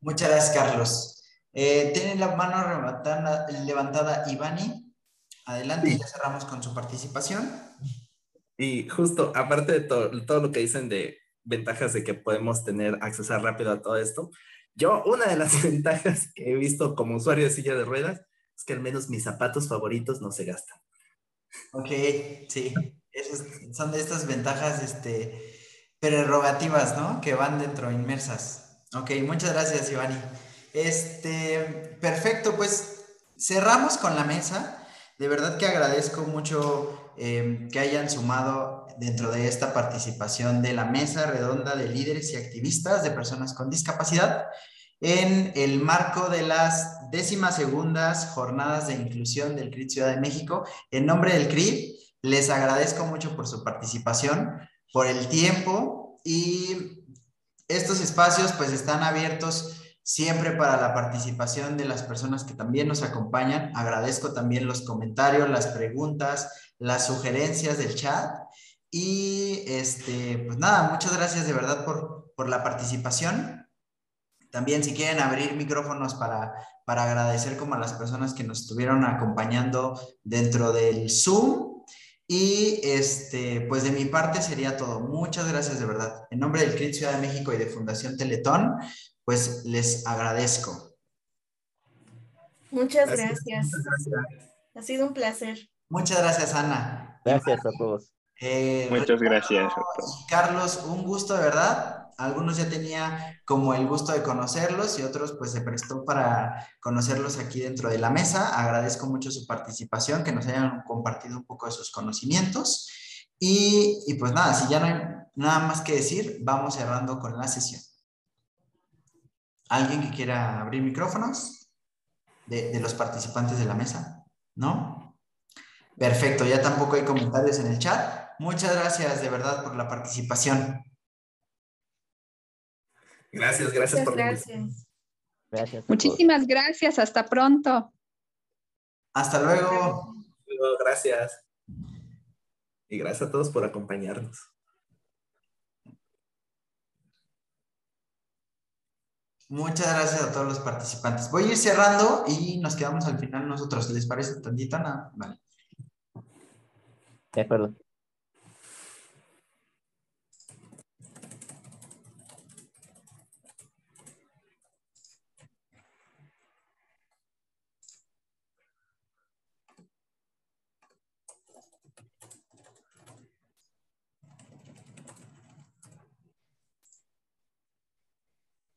Muchas gracias, Carlos. Eh, Tiene la mano levantada, levantada Ivani. Adelante, sí. ya cerramos con su participación. Y justo, aparte de todo, todo lo que dicen de ventajas de que podemos tener acceso rápido a todo esto, yo una de las ventajas que he visto como usuario de silla de ruedas es que al menos mis zapatos favoritos no se gastan. Ok, sí. Esos son de estas ventajas este, prerrogativas, ¿no? Que van dentro, inmersas. Ok, muchas gracias, Ivani. Este, perfecto, pues cerramos con la mesa. De verdad que agradezco mucho eh, que hayan sumado dentro de esta participación de la mesa redonda de líderes y activistas de personas con discapacidad en el marco de las décimas segundas jornadas de inclusión del CRIT Ciudad de México. En nombre del CRIT, les agradezco mucho por su participación, por el tiempo y estos espacios pues están abiertos siempre para la participación de las personas que también nos acompañan. Agradezco también los comentarios, las preguntas, las sugerencias del chat. Y este, pues nada, muchas gracias de verdad por, por la participación. También si quieren abrir micrófonos para, para agradecer como a las personas que nos estuvieron acompañando dentro del Zoom. Y este, pues de mi parte sería todo. Muchas gracias de verdad. En nombre del CRIT Ciudad de México y de Fundación Teletón, pues les agradezco. Muchas gracias. Ha sido un placer. Muchas gracias, Ana. Gracias a todos. Eh, Muchas gracias. Carlos, un gusto de verdad. Algunos ya tenía como el gusto de conocerlos y otros pues se prestó para conocerlos aquí dentro de la mesa. Agradezco mucho su participación, que nos hayan compartido un poco de sus conocimientos. Y, pues nada, si ya no hay nada más que decir, vamos cerrando con la sesión. ¿Alguien que quiera abrir micrófonos de los participantes de la mesa? ¿No? Perfecto, ya tampoco hay comentarios en el chat. Muchas gracias de verdad por la participación. Gracias, gracias Muchas por gracias. Gracias. todos. Muchísimas gracias. Hasta pronto. Hasta luego. Gracias. Y gracias a todos por acompañarnos. Muchas gracias a todos los participantes. Voy a ir cerrando y nos quedamos al final nosotros. ¿Les parece tantito? Ana? Vale. De acuerdo.